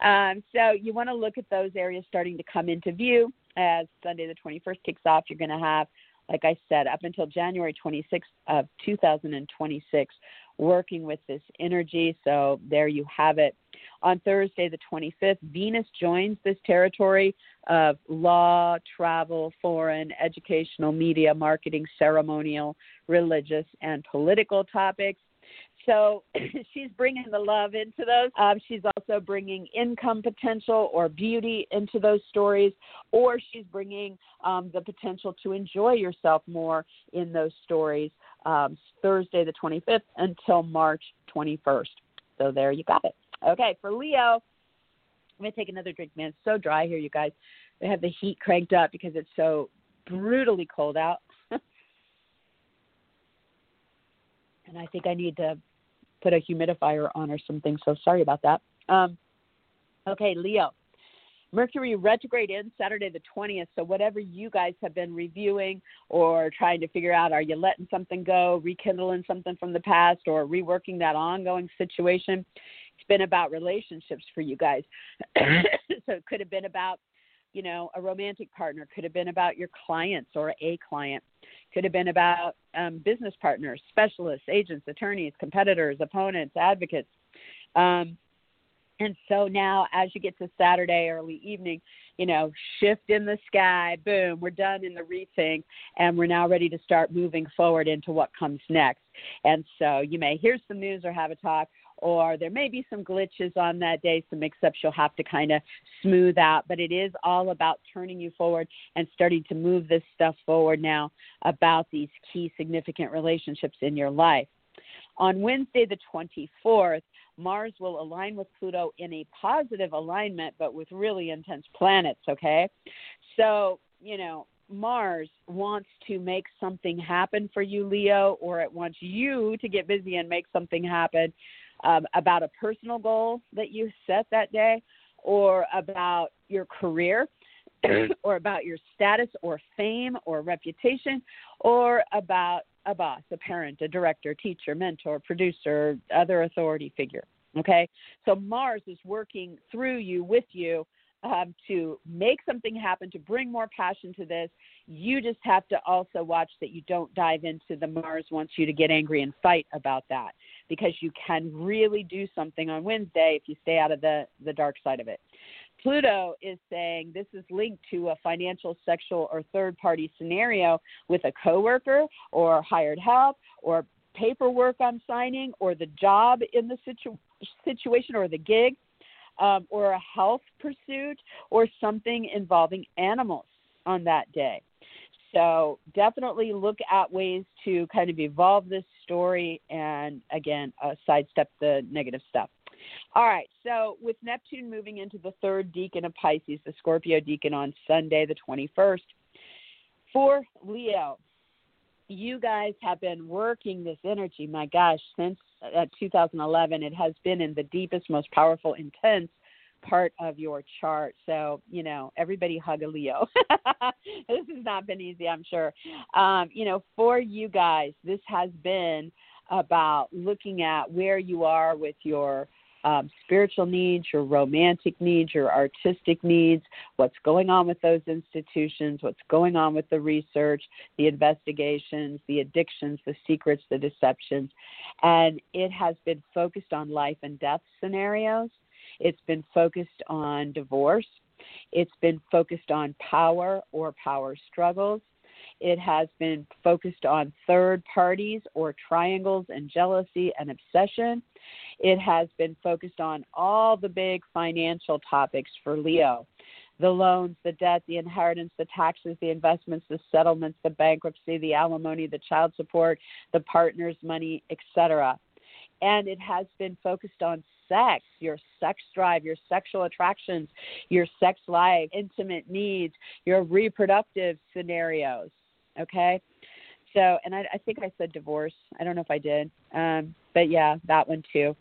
um, so, you want to look at those areas starting to come into view as Sunday the 21st kicks off. You're going to have, like I said, up until January 26th of 2026, working with this energy. So, there you have it. On Thursday, the 25th, Venus joins this territory of law, travel, foreign, educational, media, marketing, ceremonial, religious, and political topics. So <clears throat> she's bringing the love into those. Um, she's also bringing income potential or beauty into those stories, or she's bringing um, the potential to enjoy yourself more in those stories. Um, Thursday the 25th until March 21st. So there you got it. Okay, for Leo, I'm going to take another drink, man. It's so dry here, you guys. They have the heat cranked up because it's so brutally cold out. <laughs> and I think I need to put a humidifier on or something, so sorry about that. Um, okay, Leo. Mercury retrograde ends Saturday the 20th. So, whatever you guys have been reviewing or trying to figure out, are you letting something go, rekindling something from the past, or reworking that ongoing situation? It's been about relationships for you guys. <coughs> so, it could have been about, you know, a romantic partner, could have been about your clients or a client, could have been about um, business partners, specialists, agents, attorneys, competitors, opponents, advocates. Um, and so now, as you get to Saturday early evening, you know, shift in the sky, boom, we're done in the rethink, and we're now ready to start moving forward into what comes next. And so you may hear some news or have a talk, or there may be some glitches on that day, some mix ups you'll have to kind of smooth out. But it is all about turning you forward and starting to move this stuff forward now about these key significant relationships in your life. On Wednesday, the 24th, Mars will align with Pluto in a positive alignment, but with really intense planets, okay? So, you know, Mars wants to make something happen for you, Leo, or it wants you to get busy and make something happen um, about a personal goal that you set that day, or about your career, <clears throat> or about your status or fame or reputation, or about a boss, a parent, a director, teacher, mentor, producer, other authority figure. Okay? So Mars is working through you, with you, um, to make something happen, to bring more passion to this. You just have to also watch that you don't dive into the Mars wants you to get angry and fight about that because you can really do something on Wednesday if you stay out of the, the dark side of it. Pluto is saying this is linked to a financial, sexual, or third party scenario with a coworker or hired help or paperwork I'm signing or the job in the situ- situation or the gig um, or a health pursuit or something involving animals on that day. So definitely look at ways to kind of evolve this story and again uh, sidestep the negative stuff. All right, so with Neptune moving into the third decan of Pisces, the Scorpio decan on Sunday, the 21st, for Leo, you guys have been working this energy, my gosh, since uh, 2011. It has been in the deepest, most powerful, intense part of your chart. So, you know, everybody hug a Leo. <laughs> this has not been easy, I'm sure. Um, you know, for you guys, this has been about looking at where you are with your um, spiritual needs, your romantic needs, your artistic needs, what's going on with those institutions, what's going on with the research, the investigations, the addictions, the secrets, the deceptions. And it has been focused on life and death scenarios. It's been focused on divorce. It's been focused on power or power struggles. It has been focused on third parties or triangles and jealousy and obsession. It has been focused on all the big financial topics for Leo the loans, the debt, the inheritance, the taxes, the investments, the settlements, the bankruptcy, the alimony, the child support, the partner's money, etc. And it has been focused on sex, your sex drive, your sexual attractions, your sex life, intimate needs, your reproductive scenarios. Okay. So, and I, I think I said divorce. I don't know if I did. Um, but yeah, that one too.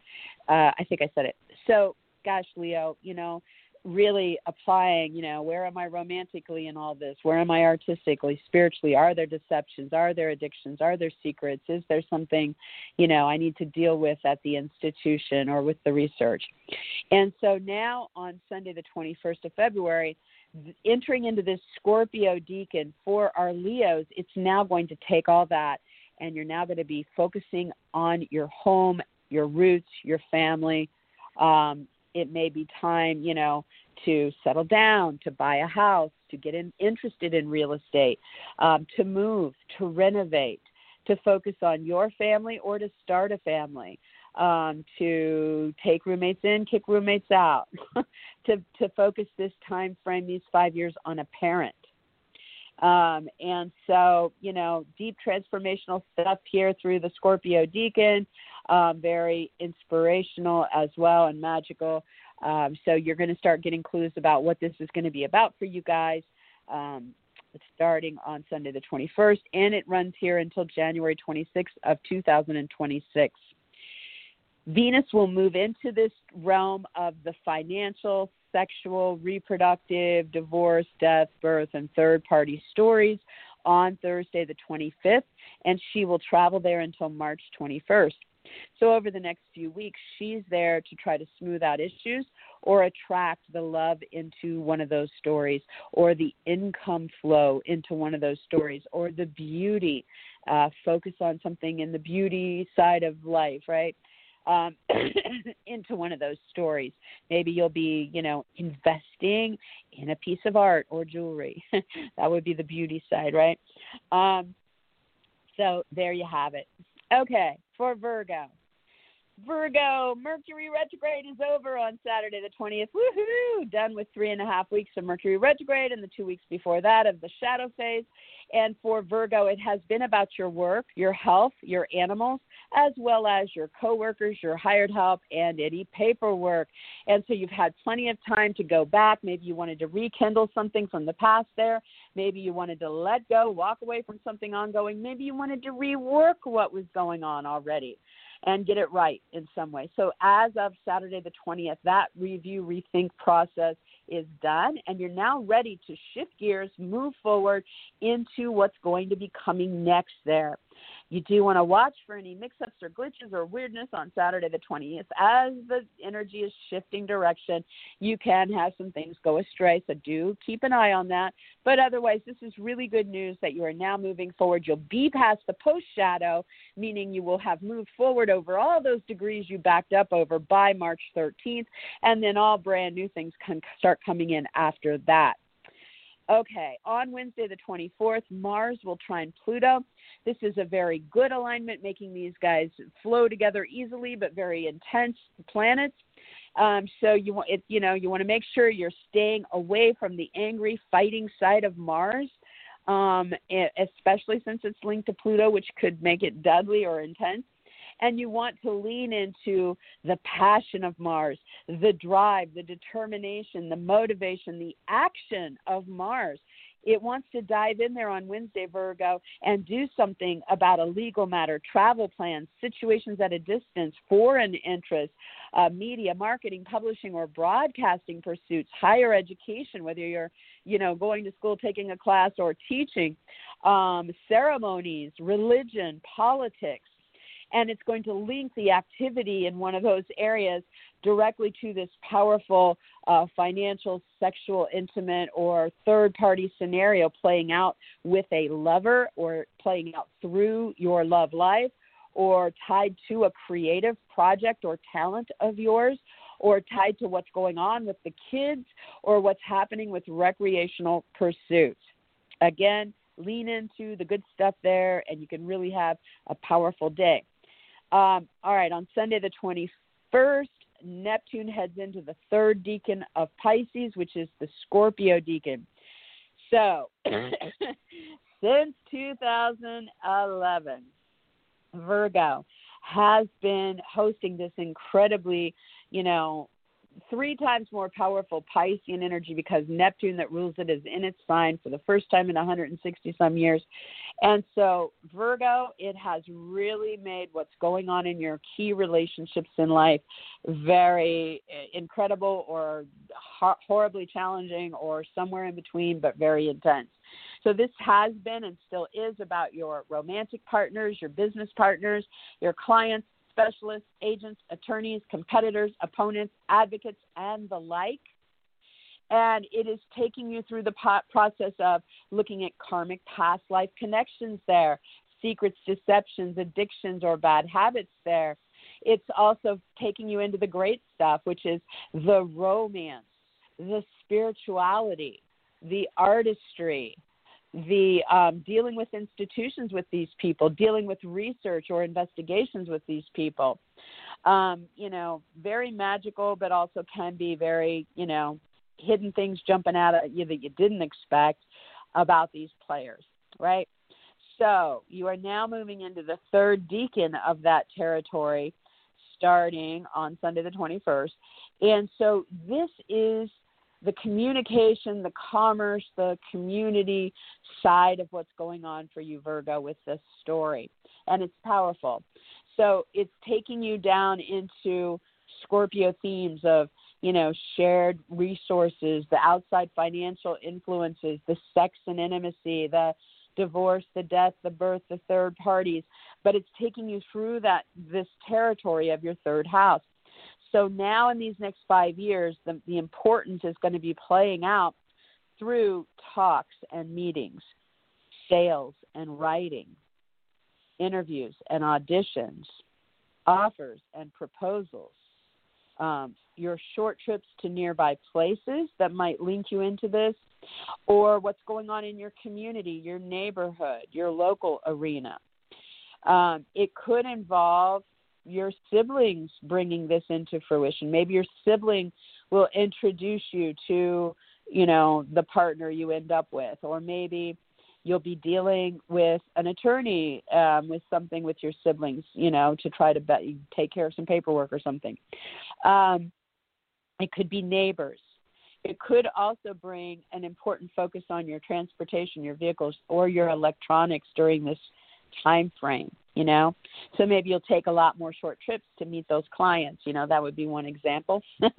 Uh, I think I said it. So, gosh, Leo, you know, really applying, you know, where am I romantically in all this? Where am I artistically, spiritually? Are there deceptions? Are there addictions? Are there secrets? Is there something, you know, I need to deal with at the institution or with the research? And so now on Sunday, the 21st of February, entering into this Scorpio decan for our Leos, it's now going to take all that and you're now going to be focusing on your home, your roots, your family. Um, it may be time, you know, to settle down, to buy a house, to get in, interested in real estate, um, to move, to renovate, to focus on your family or to start a family um, to take roommates in, kick roommates out, <laughs> to to focus this time frame, these five years, on a parent. Um, and so, you know, deep transformational stuff here through the Scorpio Decan, um, very inspirational as well and magical. Um, so you're going to start getting clues about what this is going to be about for you guys. Um, starting on Sunday the 21st, and it runs here until January 26th of 2026. Venus will move into this realm of the financial, sexual, reproductive, divorce, death, birth, and third party stories on Thursday, the 25th, and she will travel there until March 21st. So, over the next few weeks, she's there to try to smooth out issues or attract the love into one of those stories, or the income flow into one of those stories, or the beauty. Uh, focus on something in the beauty side of life, right? um, <coughs> into one of those stories. Maybe you'll be, you know, investing in a piece of art or jewelry. <laughs> that would be the beauty side, right? Um, so there you have it. Okay, for Virgo. Virgo, Mercury retrograde is over on Saturday the 20th. Woohoo! Done with three and a half weeks of Mercury retrograde and the two weeks before that of the shadow phase. And for Virgo, it has been about your work, your health, your animals, as well as your coworkers, your hired help, and any paperwork. And so you've had plenty of time to go back. Maybe you wanted to rekindle something from the past there. Maybe you wanted to let go, walk away from something ongoing. Maybe you wanted to rework what was going on already and get it right in some way. So, as of Saturday the 20th, that review, rethink process is done, and you're now ready to shift gears, move forward into what's going to be coming next there. You do want to watch for any mix ups or glitches or weirdness on Saturday the 20th. As the energy is shifting direction, you can have some things go astray. So do keep an eye on that. But otherwise, this is really good news that you are now moving forward. You'll be past the post shadow, meaning you will have moved forward over all those degrees you backed up over by March 13th. And then all brand new things can start coming in after that. Okay, on Wednesday the 24th, Mars will trine Pluto. This is a very good alignment, making these guys flow together easily, but very intense planets. Um, so you want it, you know you want to make sure you're staying away from the angry, fighting side of Mars, um, especially since it's linked to Pluto, which could make it deadly or intense and you want to lean into the passion of Mars, the drive, the determination, the motivation, the action of Mars. It wants to dive in there on Wednesday, Virgo, and do something about a legal matter, travel plans, situations at a distance, foreign interests, uh, media, marketing, publishing, or broadcasting pursuits, higher education, whether you're, you know, going to school, taking a class, or teaching, um, ceremonies, religion, politics and it's going to link the activity in one of those areas directly to this powerful uh, financial, sexual, intimate, or third party scenario playing out with a lover or playing out through your love life or tied to a creative project or talent of yours or tied to what's going on with the kids or what's happening with recreational pursuits. Again, lean into the good stuff there and you can really have a powerful day. Um, all right, on Sunday the 21st, Neptune heads into the third decan of Pisces, which is the Scorpio decan. So, <coughs> since 2011, Virgo has been hosting this incredibly, you know, three times more powerful Piscean energy because Neptune that rules it is in its sign for the first time in 160 some years. And so, Virgo, it has really made what's going on in your key relationships in life very eh, incredible or horribly challenging or somewhere in between, but very intense. So, this has been and still is about your romantic partners, your business partners, your clients, specialists, agents, attorneys, competitors, opponents, advocates, and the like. And it is taking you through the process of looking at karmic past life connections there, secrets, deceptions, addictions, or bad habits there. It's also taking you into the great stuff, which is the romance, the spirituality, the artistry, the um, dealing with institutions with these people, dealing with research or investigations with these people. Um, you know, very magical, but also can be very, you know, hidden things jumping out at you that you didn't expect about these players, right? So you are now moving into the third decan of that territory starting on Sunday the 21st. And so this is the communication, the commerce, the community side of what's going on for you, Virgo, with this story. And it's powerful. So it's taking you down into Scorpio themes of, you know, shared resources, the outside financial influences, the sex and intimacy, the divorce, the death, the birth, the third parties. But it's taking you through that this territory of your third house. So now in these next five years, the, the importance is going to be playing out through talks and meetings, sales and writing, interviews and auditions, offers and proposals, um, your short trips to nearby places that might link you into this, or what's going on in your community, your neighborhood, your local arena. Um, it could involve your siblings bringing this into fruition. Maybe your sibling will introduce you to, you know, the partner you end up with, or maybe you'll be dealing with an attorney um, with something with your siblings, you know, to try to be- take care of some paperwork or something. Um, it could be neighbors. It could also bring an important focus on your transportation, your vehicles, or your electronics during this time frame you know? So maybe you'll take a lot more short trips to meet those clients. You know that would be one example. <laughs>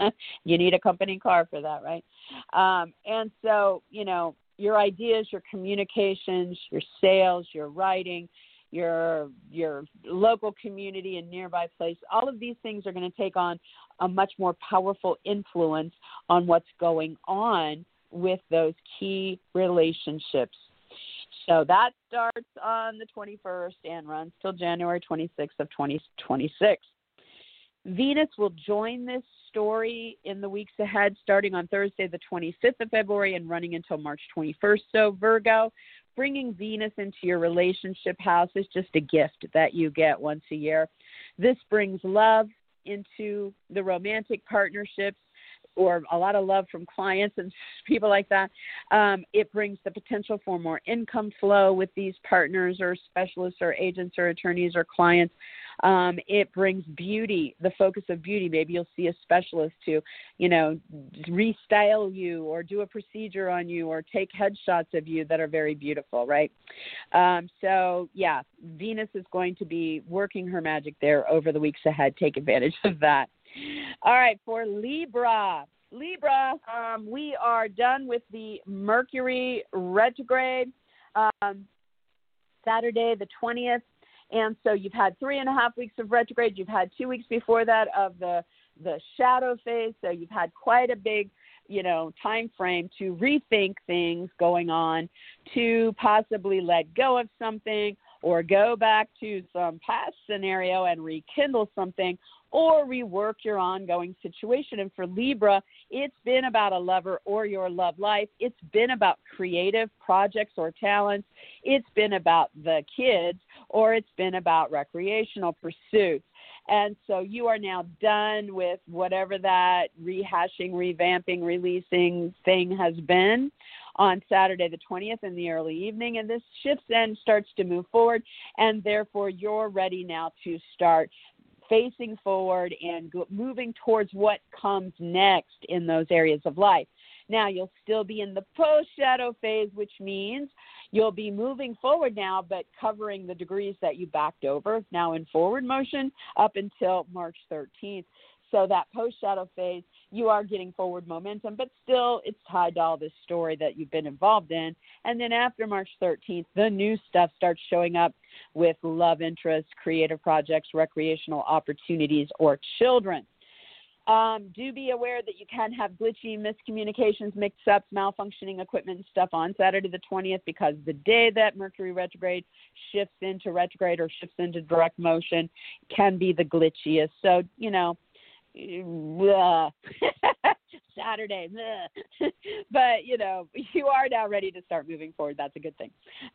You need a company car for that right? Um, and so you know your ideas your communications your sales your writing your your local community and nearby place all of these things are going to take on a much more powerful influence on what's going on with those key relationships so that starts on the 21st and runs till January 26th of 2026. Venus will join this story in the weeks ahead, starting on Thursday, the 25th of February, and running until March 21st. So, Virgo, bringing Venus into your relationship house is just a gift that you get once a year. This brings love into the romantic partnerships or a lot of love from clients and <laughs> people like that. Um, it brings the potential for more income flow with these partners or specialists or agents or attorneys or clients. Um, it brings beauty, the focus of beauty. Maybe you'll see a specialist to, you know, restyle you or do a procedure on you or take headshots of you that are very beautiful, right? Um, so, yeah, Venus is going to be working her magic there over the weeks ahead. Take advantage of that. All right, for Libra. Libra, um, we are done with the Mercury retrograde. Um, Saturday, the 20th, And so you've had three and a half weeks of retrograde. You've had two weeks before that of the the shadow phase. So you've had quite a big you know time frame to rethink things going on to possibly let go of something or go back to some past scenario and rekindle something or rework your ongoing situation. And for Libra, it's been about a lover or your love life. It's been about creative projects or talents. It's been about the kids or it's been about recreational pursuits. And so you are now done with whatever that rehashing, revamping, releasing thing has been on Saturday the 20th in the early evening. And this shifts and starts to move forward. And therefore, you're ready now to start facing forward and go, moving towards what comes next in those areas of life. Now, you'll still be in the post shadow phase, which means you'll be moving forward now, but covering the degrees that you backed over now in forward motion up until March 13th. So that post shadow phase, you are getting forward momentum, but still it's tied to all this story that you've been involved in. And then after March 13th, the new stuff starts showing up with love interests, creative projects, recreational opportunities, or children. Um, do be aware that you can have glitchy miscommunications, mix ups, malfunctioning equipment and stuff on Saturday the 20th because the day that Mercury retrograde shifts into retrograde or shifts into direct motion can be the glitchiest. So, you know, <laughs> Saturday. <laughs> but, you know, <laughs> you are now ready to start moving forward. That's a good thing.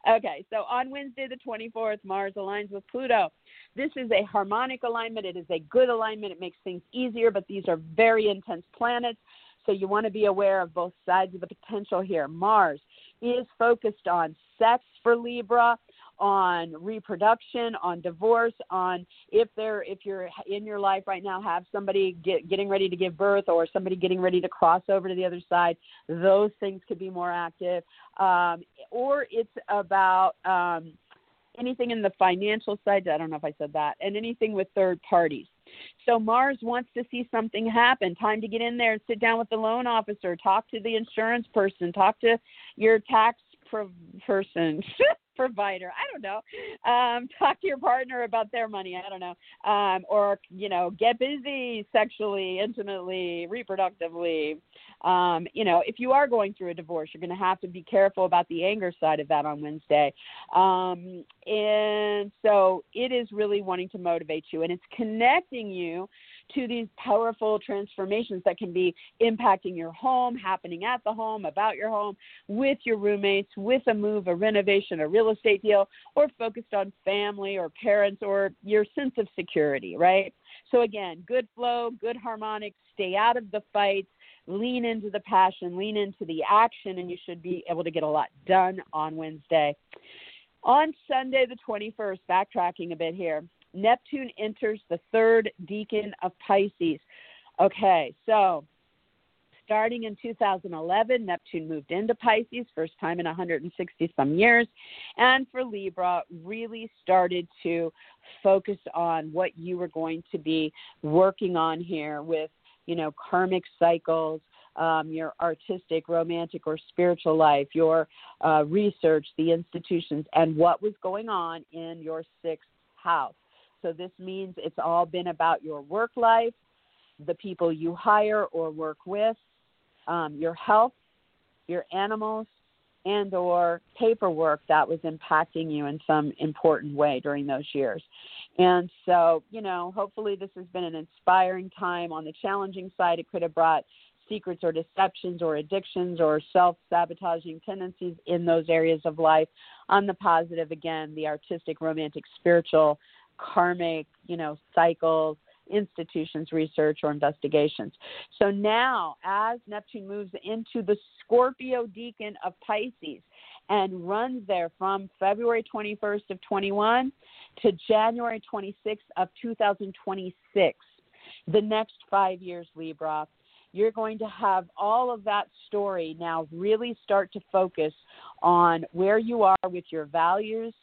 Okay, so on Wednesday, the 24th, Mars aligns with Pluto. This is a harmonic alignment. It is a good alignment. It makes things easier, but these are very intense planets. So you want to be aware of both sides of the potential here. Mars is focused on sex for Libra on reproduction, on divorce, on if they're if you're in your life right now have somebody get, getting ready to give birth or somebody getting ready to cross over to the other side, those things could be more active. Um, or it's about um, anything in the financial side. I don't know if I said that, and anything with third parties. So Mars wants to see something happen. Time to get in there and sit down with the loan officer, talk to the insurance person, talk to your tax pro- person. <laughs> provider. I don't know. Um, <laughs> talk to your partner about their money. I don't know. Um, or you know, get busy sexually, intimately, reproductively. Um, you know, if you are going through a divorce, you're going to have to be careful about the anger side of that on Wednesday. Um, and so it is really wanting to motivate you, and it's connecting you to these powerful transformations that can be impacting your home, happening at the home, about your home, with your roommates, with a move, a renovation, a real estate deal, or focused on family or parents or your sense of security, right? So, again, good flow, good harmonics, stay out of the fights, lean into the passion, lean into the action, and you should be able to get a lot done on Wednesday. On Sunday, the 21st, backtracking a bit here, Neptune enters the third decan of Pisces. Okay, so starting in 2011, Neptune moved into Pisces, first time in 160 some years, and for Libra, really started to focus on what you were going to be working on here with, you know, karmic cycles. Um, your artistic, romantic, or spiritual life, your uh, research, the institutions, and what was going on in your sixth house. So this means it's all been about your work life, the people you hire or work with, um, your health, your animals, and or paperwork that was impacting you in some important way during those years. And so, you know, hopefully this has been an inspiring time. On the challenging side, it could have brought secrets or deceptions or addictions or self sabotaging tendencies in those areas of life. On the positive, again, the artistic, romantic, spiritual karmic, you know, cycles, institutions, research, or investigations. So now, as Neptune moves into the Scorpio decan of Pisces and runs there from February 21st of 21 to January 26th of 2026, the next five years, Libra, you're going to have all of that story now really start to focus on where you are with your values,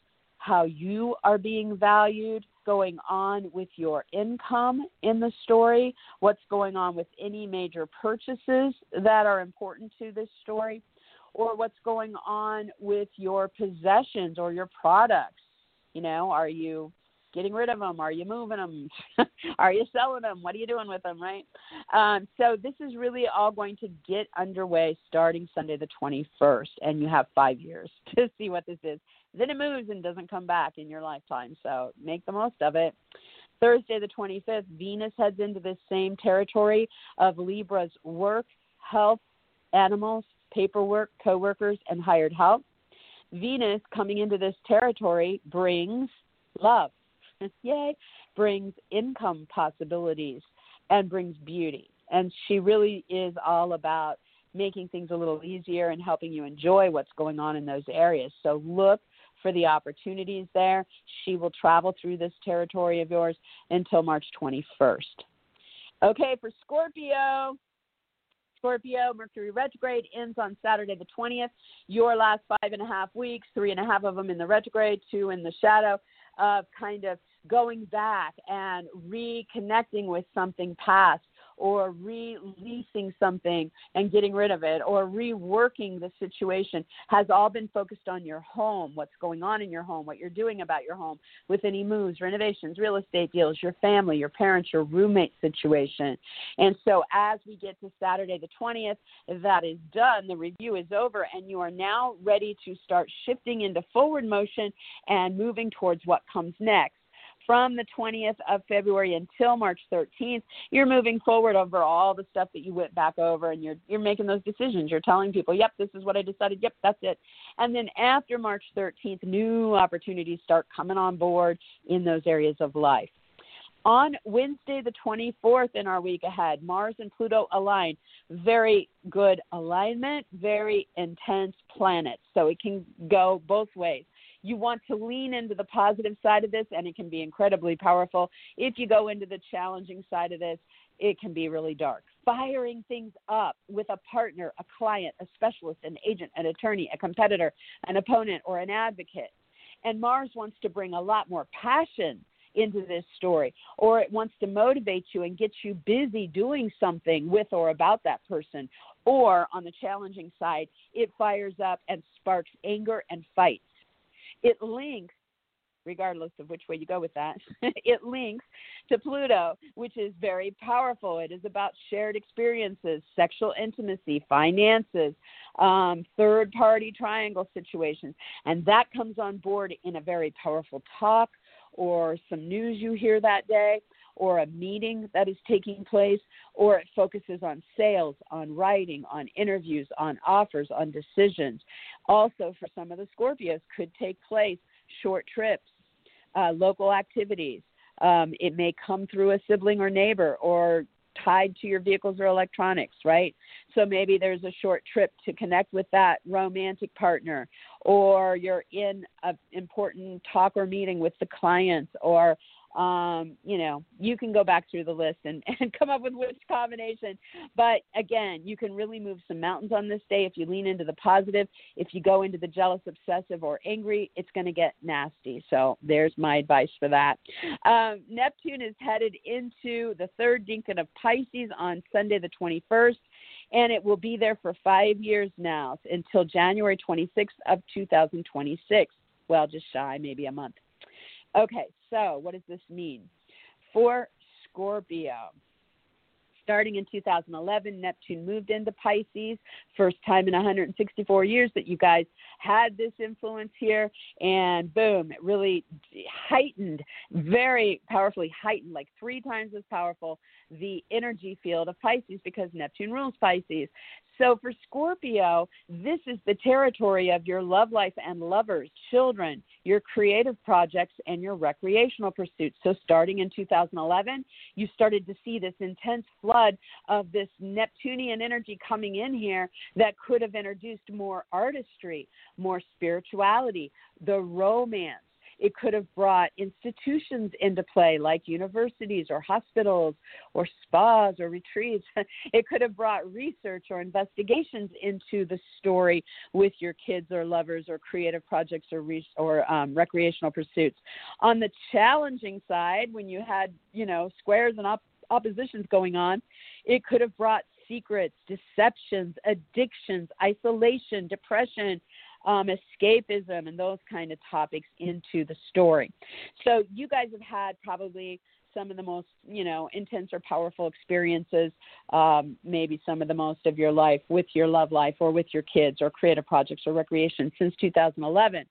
how you are being valued, going on with your income in the story, what's going on with any major purchases that are important to this story, or what's going on with your possessions or your products. You know, are you getting rid of them? Are you moving them? <laughs> are you selling them? What are you doing with them, right? Um, so this is really all going to get underway starting Sunday the 21st, and you have five years <laughs> to see what this is. Then it moves and doesn't come back in your lifetime, so make the most of it. Thursday the 25th, Venus heads into this same territory of Libra's work, health, animals, paperwork, coworkers, and hired help. Venus coming into this territory brings love. <laughs> Yay. Brings income possibilities and brings beauty. And she really is all about making things a little easier and helping you enjoy what's going on in those areas. So look for the opportunities there. She will travel through this territory of yours until March 21st. Okay, for Scorpio, Scorpio, Mercury retrograde ends on Saturday the 20th. Your last five and a half weeks, three and a half of them in the retrograde, two in the shadow, of kind of going back and reconnecting with something past or releasing something and getting rid of it or reworking the situation has all been focused on your home, what's going on in your home, what you're doing about your home with any moves, renovations, real estate deals, your family, your parents, your roommate situation. And so as we get to Saturday the 20th, that is done, the review is over, and you are now ready to start shifting into forward motion and moving towards what comes next from the 20th of February until March 13th, you're moving forward over all the stuff that you went back over and you're you're making those decisions. You're telling people, "Yep, this is what I decided. Yep, that's it." And then after March 13th, new opportunities start coming on board in those areas of life. On Wednesday, the 24th, in our week ahead, Mars and Pluto align. Very good alignment, very intense planets. So it can go both ways you want to lean into the positive side of this, and it can be incredibly powerful. If you go into the challenging side of this, it can be really dark. Firing things up with a partner, a client, a specialist, an agent, an attorney, a competitor, an opponent, or an advocate. And Mars wants to bring a lot more passion into this story, or it wants to motivate you and get you busy doing something with or about that person. Or on the challenging side, it fires up and sparks anger and fights it links regardless of which way you go with that, <laughs> it links to Pluto, which is very powerful. It is about shared experiences, sexual intimacy, finances, um, third party triangle situations. And that comes on board in a very powerful talk or some news you hear that day or a meeting that is taking place, or it focuses on sales, on writing, on interviews, on offers, on decisions. Also, for some of the Scorpios, could take place short trips, uh, local activities. Um, it may come through a sibling or neighbor or tied to your vehicles or electronics, right? So maybe there's a short trip to connect with that romantic partner, or you're in an important talk or meeting with the clients, or um, you know, you can go back through the list and, <laughs> and come up with which combination. But again, you can really move some mountains on this day if you lean into the positive. If you go into the jealous, obsessive, or angry, it's going to get nasty. So there's my advice for that. Um, Neptune is headed into the third decan of Pisces on Sunday, the 21st and it will be there for five years now until January 26th of 2026. Well, just shy, maybe a month. Okay, so what does this mean? For Scorpio, starting in 2011, Neptune moved into Pisces. First time in 164 years that you guys had this influence here. And boom, it really heightened, very powerfully heightened, like three times as powerful, the energy field of Pisces because Neptune rules Pisces. So for Scorpio, this is the territory of your love life and lovers, children, your creative projects, and your recreational pursuits. So starting in 2011, you started to see this intense flood of this Neptunian energy coming in here that could have introduced more artistry, more spirituality, the romance it could have brought institutions into play, like universities or hospitals or spas or retreats. <laughs> It could have brought research or investigations into the story with your kids or lovers or creative projects or re- or um, recreational pursuits. On the challenging side, when you had you know squares and op- oppositions going on, it could have brought secrets, deceptions, addictions, isolation, depression, um, escapism, and those kind of topics into the story. So you guys have had probably some of the most you know intense or powerful experiences um, maybe some of the most of your life with your love life or with your kids or creative projects or recreation since 2011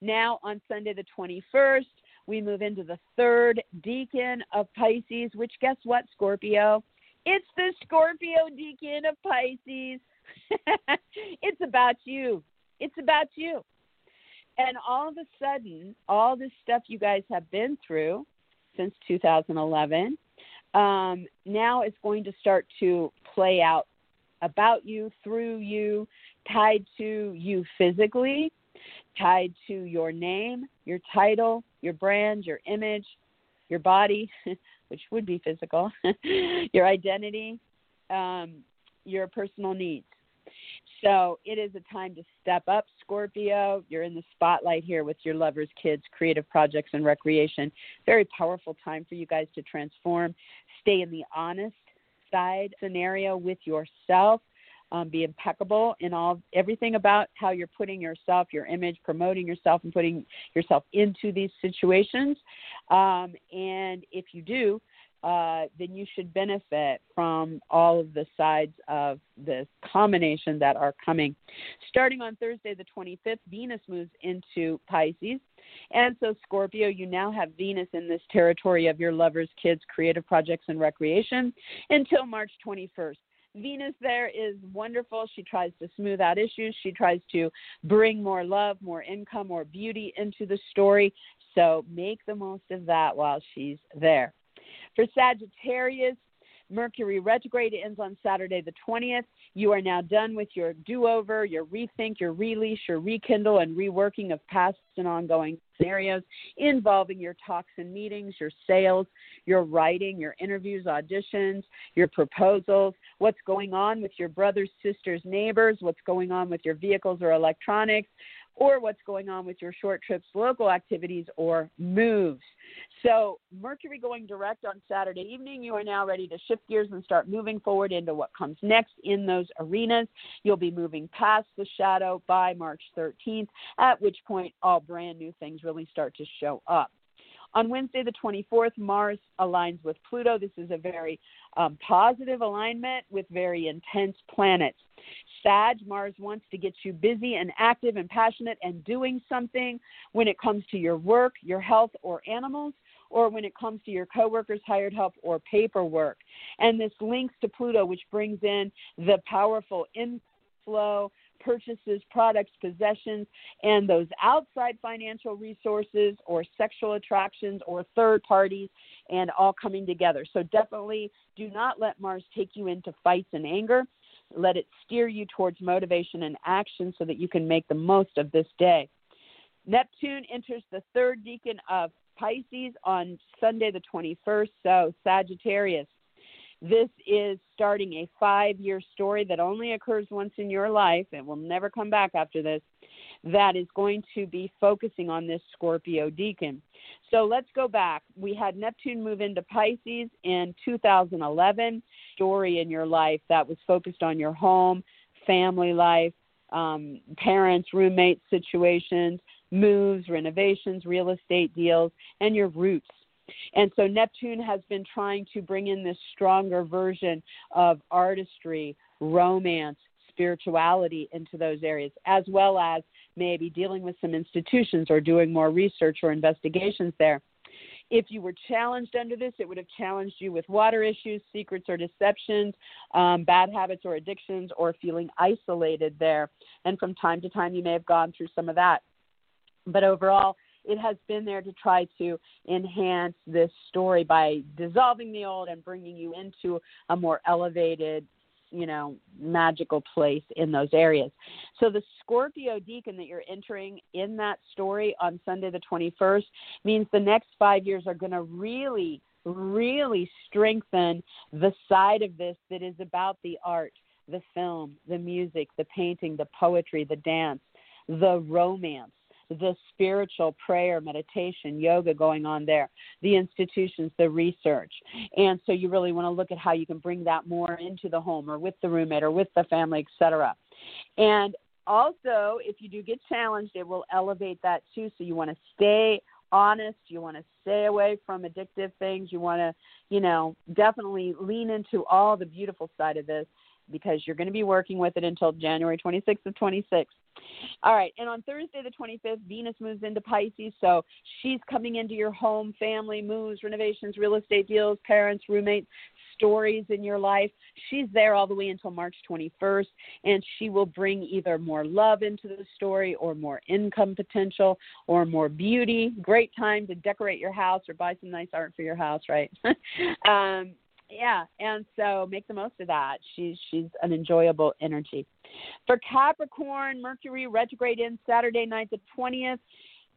now on sunday the 21st we move into the third decan of pisces which guess what scorpio? It's the scorpio decan of pisces. <laughs> It's about you it's about you and all of a sudden all this stuff you guys have been through since 2011. Um, now is going to start to play out about you, through you, tied to you physically, tied to your name, your title, your brand, your image, your body, <laughs> which would be physical, <laughs> your identity, um, your personal needs. So it is a time to step up, Scorpio. You're in the spotlight here with your lovers, kids, creative projects, and recreation. Very powerful time for you guys to transform. Stay in the honest side scenario with yourself. Um, be impeccable in all everything about how you're putting yourself, your image, promoting yourself, and putting yourself into these situations. Um, and if you do, uh, then you should benefit from all of the sides of this combination that are coming. Starting on Thursday, the 25th, Venus moves into Pisces. And so, Scorpio, you now have Venus in this territory of your lovers, kids, creative projects, and recreation until March 21st. Venus there is wonderful. She tries to smooth out issues. She tries to bring more love, more income, more beauty into the story. So make the most of that while she's there. For Sagittarius, Mercury retrograde ends on Saturday the 20th. You are now done with your do over, your rethink, your release, your rekindle, and reworking of past and ongoing scenarios involving your talks and meetings, your sales, your writing, your interviews, auditions, your proposals, what's going on with your brothers, sisters, neighbors, what's going on with your vehicles or electronics, or what's going on with your short trips, local activities, or moves. So, Mercury going direct on Saturday evening, you are now ready to shift gears and start moving forward into what comes next in those arenas. You'll be moving past the shadow by March 13th, at which point all brand new things really start to show up. On Wednesday, the 24th, Mars aligns with Pluto. This is a very um, positive alignment with very intense planets. Sag, Mars wants to get you busy and active and passionate and doing something when it comes to your work, your health, or animals, or when it comes to your coworkers, hired help, or paperwork. And this links to Pluto, which brings in the powerful inflow purchases, products, possessions, and those outside financial resources or sexual attractions or third parties, and all coming together. So definitely do not let Mars take you into fights and anger. Let it steer you towards motivation and action so that you can make the most of this day. Neptune enters the third decan of Pisces on Sunday, the 21st. So, Sagittarius, this is starting a five year story that only occurs once in your life and will never come back after this. That is going to be focusing on this Scorpio decan. So let's go back. We had Neptune move into Pisces in 2011. Story in your life that was focused on your home, family life, um, parents, roommates situations, moves, renovations, real estate deals, and your roots and so Neptune has been trying to bring in this stronger version of artistry, romance, spirituality into those areas, as well as maybe dealing with some institutions or doing more research or investigations there. If you were challenged under this, it would have challenged you with water issues, secrets or deceptions, um, bad habits or addictions, or feeling isolated there. And from time to time, you may have gone through some of that. But overall, it has been there to try to enhance this story by dissolving the old and bringing you into a more elevated you know magical place in those areas. So the scorpio decan that you're entering in that story on sunday the 21st means the next five years are going to really really strengthen the side of this that is about the art the film the music the painting the poetry the dance the romance the spiritual prayer, meditation, yoga going on there, the institutions, the research. And so you really want to look at how you can bring that more into the home or with the roommate or with the family, etc. And also, if you do get challenged, it will elevate that too. So you want to stay honest. You want to stay away from addictive things. You want to, you know, definitely lean into all the beautiful side of this because you're going to be working with it until January 26th of 26. All right, and on Thursday the 25th, Venus moves into Pisces, so she's coming into your home, family, moves, renovations, real estate deals, parents, roommates, stories in your life. She's there all the way until March 21st, and she will bring either more love into the story or more income potential or more beauty. Great time to decorate your house or buy some nice art for your house, right? <laughs> um, yeah, and so make the most of that. She's she's an enjoyable energy. For Capricorn, Mercury retrograde in Saturday night the twentieth.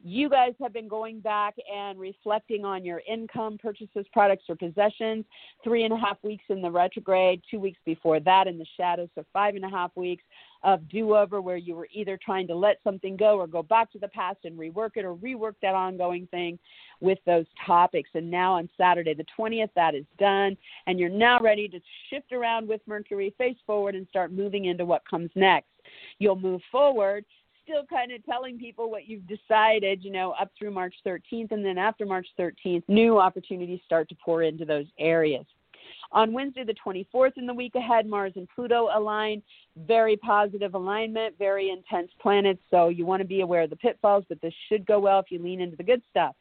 You guys have been going back and reflecting on your income, purchases, products, or possessions. Three and a half weeks in the retrograde, two weeks before that in the shadow, so five and a half weeks of do over where you were either trying to let something go or go back to the past and rework it or rework that ongoing thing with those topics. And now on Saturday, the 20th, that is done. And you're now ready to shift around with Mercury, face forward, and start moving into what comes next. You'll move forward still kind of telling people what you've decided, you know, up through March 13th. And then after March 13th, new opportunities start to pour into those areas. On Wednesday, the 24th, in the week ahead, Mars and Pluto align. Very positive alignment, very intense planets. So you want to be aware of the pitfalls, but this should go well if you lean into the good stuff.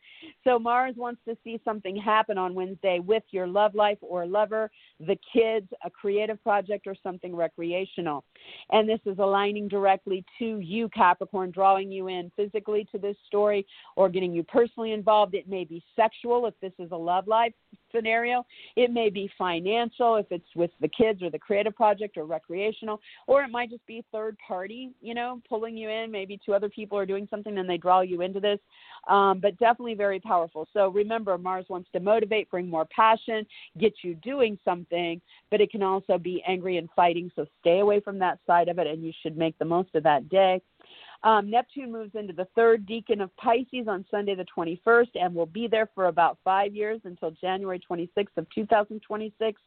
So Mars wants to see something happen on Wednesday with your love life or lover, the kids, a creative project, or something recreational. And this is aligning directly to you, Capricorn, drawing you in physically to this story or getting you personally involved. It may be sexual if this is a love life scenario. It may be financial if it's with the kids or the creative project or recreational, or it might just be third party, you know, pulling you in. Maybe two other people are doing something and they draw you into this. Um, but definitely very powerful. So remember, Mars wants to motivate, bring more passion, get you doing something, but it can also be angry and fighting. So stay away from that side of it, and you should make the most of that day. Um, Neptune moves into the third decan of Pisces on Sunday, the 21st, and will be there for about five years until January 26th of 2026.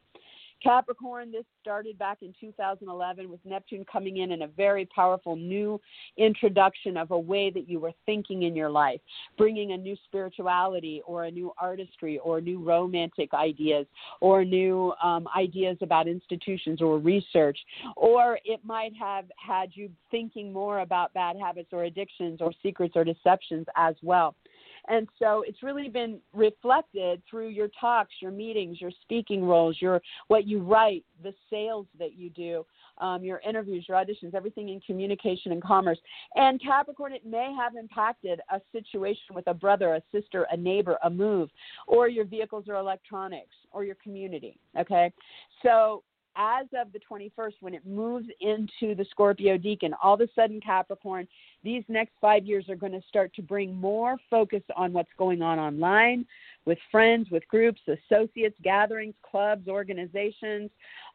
Capricorn, this started back in 2011 with Neptune coming in in a very powerful new introduction of a way that you were thinking in your life, bringing a new spirituality or a new artistry or new romantic ideas or new um, ideas about institutions or research. Or it might have had you thinking more about bad habits or addictions or secrets or deceptions as well. And so it's really been reflected through your talks, your meetings, your speaking roles, your what you write, the sales that you do, um, your interviews, your auditions, everything in communication and commerce. And Capricorn, it may have impacted a situation with a brother, a sister, a neighbor, a move, or your vehicles or electronics, or your community. Okay, so as of the 21st, when it moves into the Scorpio Decan, all of a sudden, Capricorn, these next five years are going to start to bring more focus on what's going on online with friends, with groups, associates, gatherings, clubs, organizations,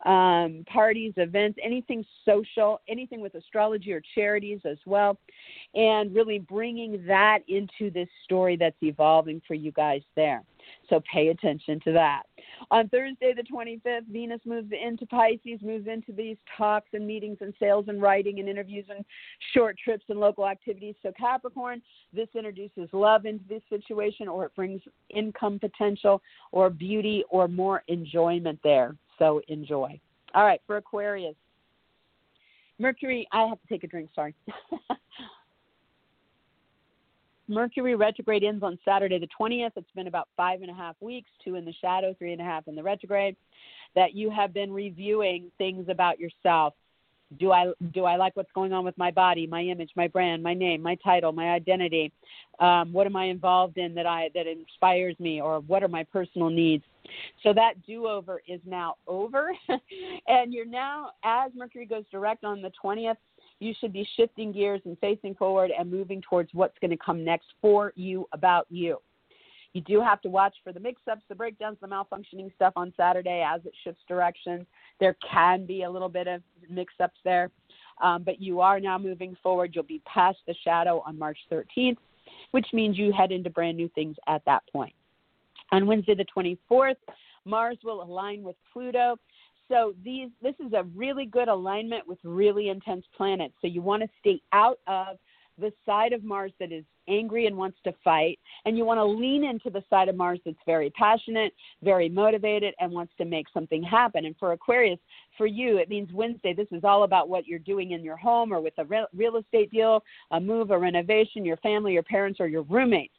um, parties, events, anything social, anything with astrology or charities as well, and really bringing that into this story that's evolving for you guys there. So pay attention to that. On Thursday, the 25th, Venus moves into Pisces, moves into these talks and meetings and sales and writing and interviews and short trips and local activities. So, Capricorn, this introduces love into this situation or it brings income potential or beauty or more enjoyment there. So, enjoy. All right, for Aquarius. Mercury, I have to take a drink, sorry. <laughs> Mercury retrograde ends on Saturday the 20th. It's been about five and a half weeks, two in the shadow, three and a half in the retrograde, that you have been reviewing things about yourself. Do I do I like what's going on with my body, my image, my brand, my name, my title, my identity? Um, what am I involved in that I that inspires me, or what are my personal needs? So that do over is now over, <laughs> and you're now as Mercury goes direct on the 20th you should be shifting gears and facing forward and moving towards what's going to come next for you about you. You do have to watch for the mix ups, the breakdowns, the malfunctioning stuff on Saturday as it shifts direction. There can be a little bit of mix ups there, um, but you are now moving forward. You'll be past the shadow on March 13th, which means you head into brand new things at that point. On Wednesday, the 24th, Mars will align with Pluto so these this is a really good alignment with really intense planets. So you want to stay out of the side of Mars that is angry and wants to fight, and you want to lean into the side of Mars that's very passionate, very motivated, and wants to make something happen. And for Aquarius, for you, it means Wednesday. This is all about what you're doing in your home or with a real estate deal, a move, a renovation, your family, your parents, or your roommates.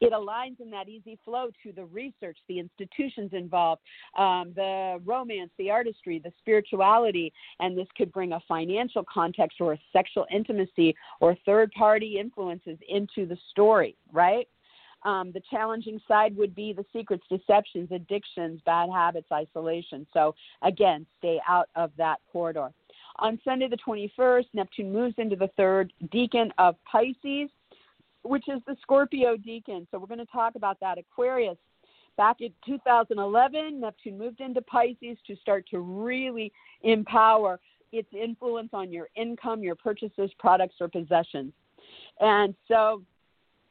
It aligns in that easy flow to the research, the institutions involved, um, the romance, the artistry, the spirituality, and this could bring a financial context or a sexual intimacy or third party influences into the story, right? Um, the challenging side would be the secrets, deceptions, addictions, bad habits, isolation. So, again, stay out of that corridor. On Sunday, the 21st, Neptune moves into the third decan of Pisces which is the Scorpio Decan. So we're going to talk about that. Aquarius. Back in 2011, Neptune moved into Pisces to start to really empower its influence on your income, your purchases, products, or possessions. And so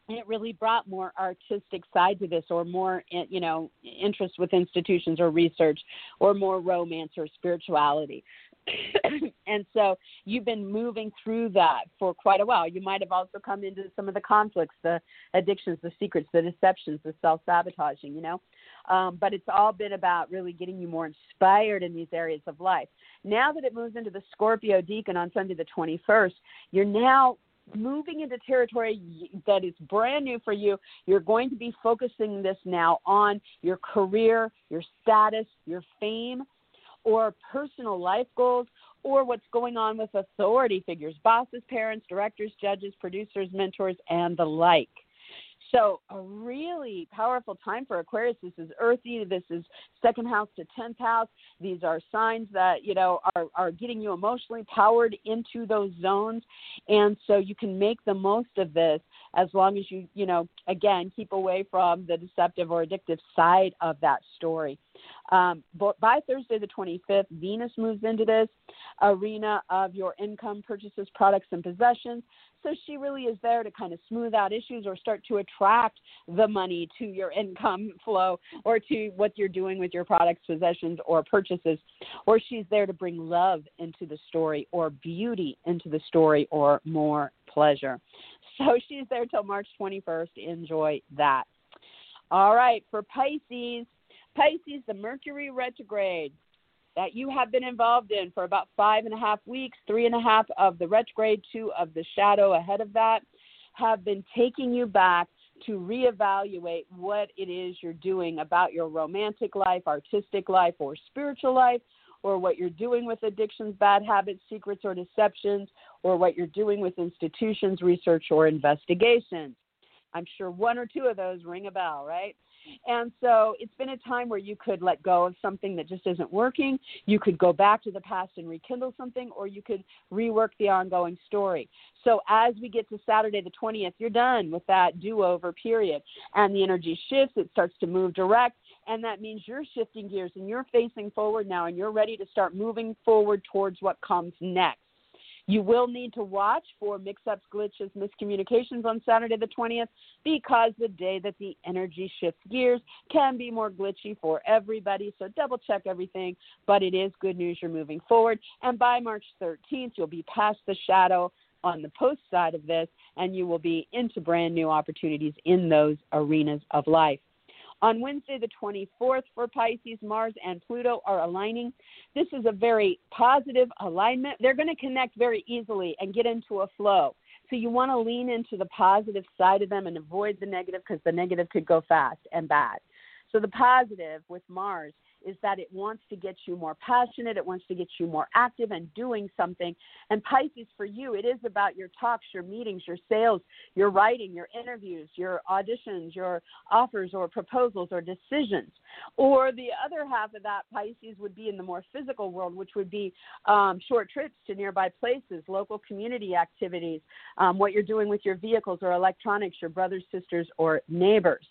it really brought more artistic side to this or more eh, you know interest with institutions or research or more romance or spirituality <coughs> and so you've been moving through that for quite a while. You might have also come into some of the conflicts, the addictions, the secrets, the deceptions, the self sabotaging, you know. Um, but it's all been about really getting you more inspired in these areas of life. Now that it moves into the Scorpio Decan on Sunday the 21st, you're now moving into territory that is brand new for you. You're going to be focusing this now on your career, your status, your fame, or personal life goals or what's going on with authority figures, bosses, parents, directors, judges, producers, mentors, and the like. So, a really powerful time for Aquarius. This is earthy. This is second house to 10th house. These are signs that, you know, are, are getting you emotionally powered into those zones. And so you can make the most of this as long as you, you know, again, keep away from the deceptive or addictive side of that story. Um, but by Thursday, the 25th, Venus moves into this arena of your income, purchases, products, and possessions. So she really is there to kind of smooth out issues or start to attract the money to your income <laughs> flow or to what you're doing with your products, possessions, or purchases. Or she's there to bring love into the story or beauty into the story or more pleasure. So <laughs> she's there till March 21st. Enjoy that. All right, for Pisces, Pisces, the Mercury retrograde that you have been involved in for about five and a half weeks, three and a half of the retrograde, two of the shadow ahead of that, have been taking you back to reevaluate what it is you're doing about your romantic life, artistic life, or spiritual life, or what you're doing with addictions, bad habits, secrets, or deceptions, or what you're doing with institutions, research, or investigations. I'm sure one or two of those ring a bell, right? And so it's been a time where you could let go of something that just isn't working. You could go back to the past and rekindle something, or you could rework the ongoing story. So as we get to Saturday the 20th, you're done with that do over period. And the energy shifts, it starts to move direct. And that means you're shifting gears and you're facing forward now and you're ready to start moving forward towards what comes next. You will need to watch for mix ups, glitches, miscommunications on Saturday the 20th because the day that the energy shifts gears can be more glitchy for everybody. So double check everything, but it is good news you're moving forward. And by March 13th, you'll be past the shadow on the post side of this and you will be into brand new opportunities in those arenas of life. On Wednesday, the 24th, for Pisces, Mars and Pluto are aligning. This is a very positive alignment. They're going to connect very easily and get into a flow. So you want to lean into the positive side of them and avoid the negative because the negative could go fast and bad. So the positive with Mars is that it wants to get you more passionate, it wants to get you more active and doing something. And Pisces, for you, it is about your talks, your meetings, your sales, your writing, your interviews, your auditions, your offers or proposals or decisions. Or the other half of that, Pisces, would be in the more physical world, which would be um, short trips to nearby places, local community activities, um, what you're doing with your vehicles or electronics, your brothers, sisters, or neighbors.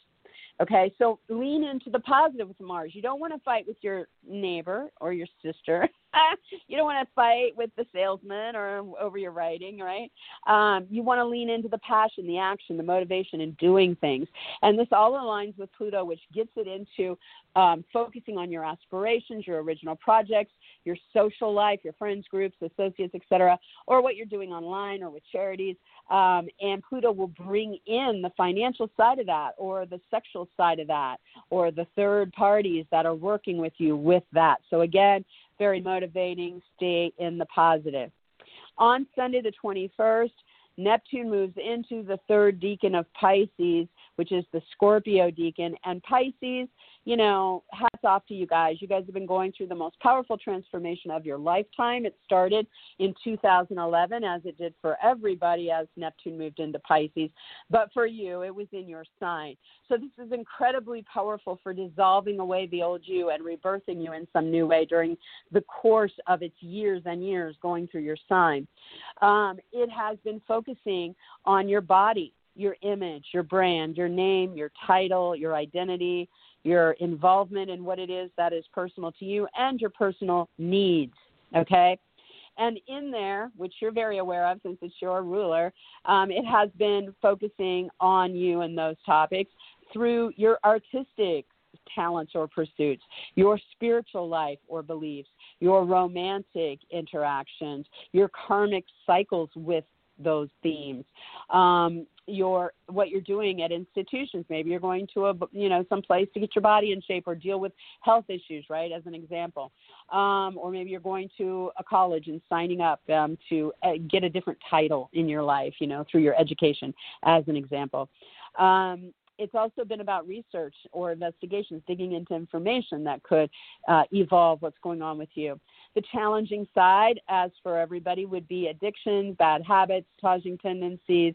Okay, so lean into the positive with Mars. You don't want to fight with your neighbor or your sister. <laughs> you don't want to fight with the salesman or over your writing, right? Um, you want to lean into the passion, the action, the motivation, in doing things. And this all aligns with Pluto, which gets it into um, focusing on your aspirations, your original projects, your social life, your friends groups, associates, etc., or what you're doing online or with charities. Um, and Pluto will bring in the financial side of that, or the sexual side of that, or the third parties that are working with you with that. So again, very motivating. Stay in the positive. On Sunday, the 21st, Neptune moves into the third decan of Pisces, which is the Scorpio decan, And Pisces you know, hats off to you guys. You guys have been going through the most powerful transformation of your lifetime. It started in 2011, as it did for everybody as Neptune moved into Pisces. But for you, it was in your sign. So this is incredibly powerful for dissolving away the old you and rebirthing you in some new way during the course of its years and years going through your sign. Um, it has been focusing on your body your image, your brand, your name, your title, your identity, your involvement in what it is that is personal to you, and your personal needs. Okay? And in there, which you're very aware of since it's your ruler, um, it has been focusing on you and those topics through your artistic talents or pursuits, your spiritual life or beliefs, your romantic interactions, your karmic cycles with those themes. Um, your what you're doing at institutions. Maybe you're going to a you know some place to get your body in shape or deal with health issues, right? As an example, um, or maybe you're going to a college and signing up um, to uh, get a different title in your life, you know, through your education, as an example. Um, it's also been about research or investigations, digging into information that could uh, evolve what's going on with you. The challenging side, as for everybody, would be addictions, bad habits, causing tendencies,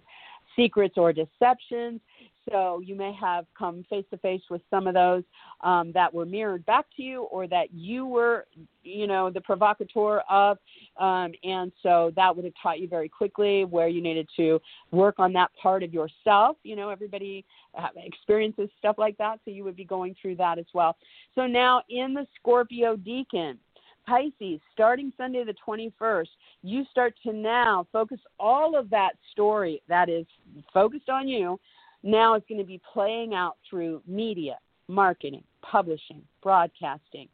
secrets or deceptions. So you may have come face to face with some of those um, that were mirrored back to you, or that you were, you know, the provocateur of, um, and so that would have taught you very quickly where you needed to work on that part of yourself. You know, everybody uh, experiences stuff like that, so you would be going through that as well. So now in the Scorpio Decan. Pisces, starting Sunday the 21st, you start to now focus all of that story that is focused on you. Now it's going to be playing out through media, marketing, publishing, broadcasting,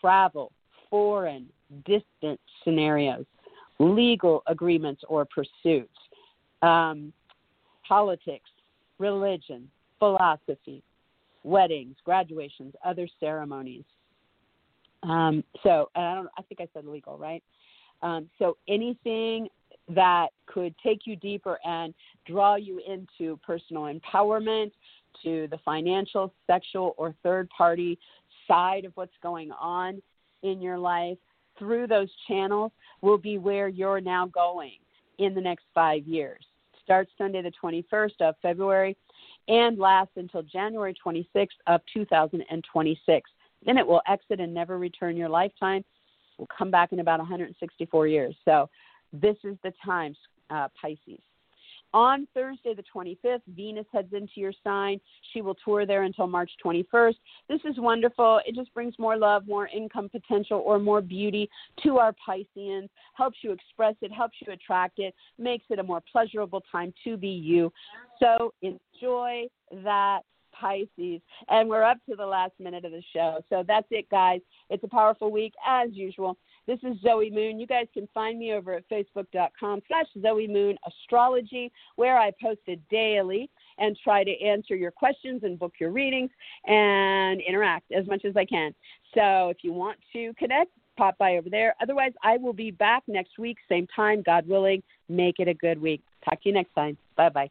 travel, foreign, distant scenarios, legal agreements or pursuits, um, politics, religion, philosophy, weddings, graduations, other ceremonies, um, so, I don't. I think I said legal, right? Um, so anything that could take you deeper and draw you into personal empowerment, to the financial, sexual, or third party side of what's going on in your life through those channels will be where you're now going in the next five years. Starts Sunday, the 21st of February, and lasts until January 26th of 2026. Then it will exit and never return your lifetime. Will come back in about 164 years. So this is the time, uh, Pisces. On Thursday, the 25th, Venus heads into your sign. She will tour there until March 21st. This is wonderful. It just brings more love, more income potential, or more beauty to our Pisceans, helps you express it, helps you attract it, makes it a more pleasurable time to be you. So enjoy that Pisces. And we're up to the last minute of the show. So that's it, guys. It's a powerful week, as usual. This is Zoe Moon. You guys can find me over at facebook.com slash Zoe Moon Astrology, where I post it daily and try to answer your questions and book your readings and interact as much as I can. So if you want to connect, pop by over there. Otherwise, I will be back next week, same time, God willing. Make it a good week. Talk to you next time. Bye bye.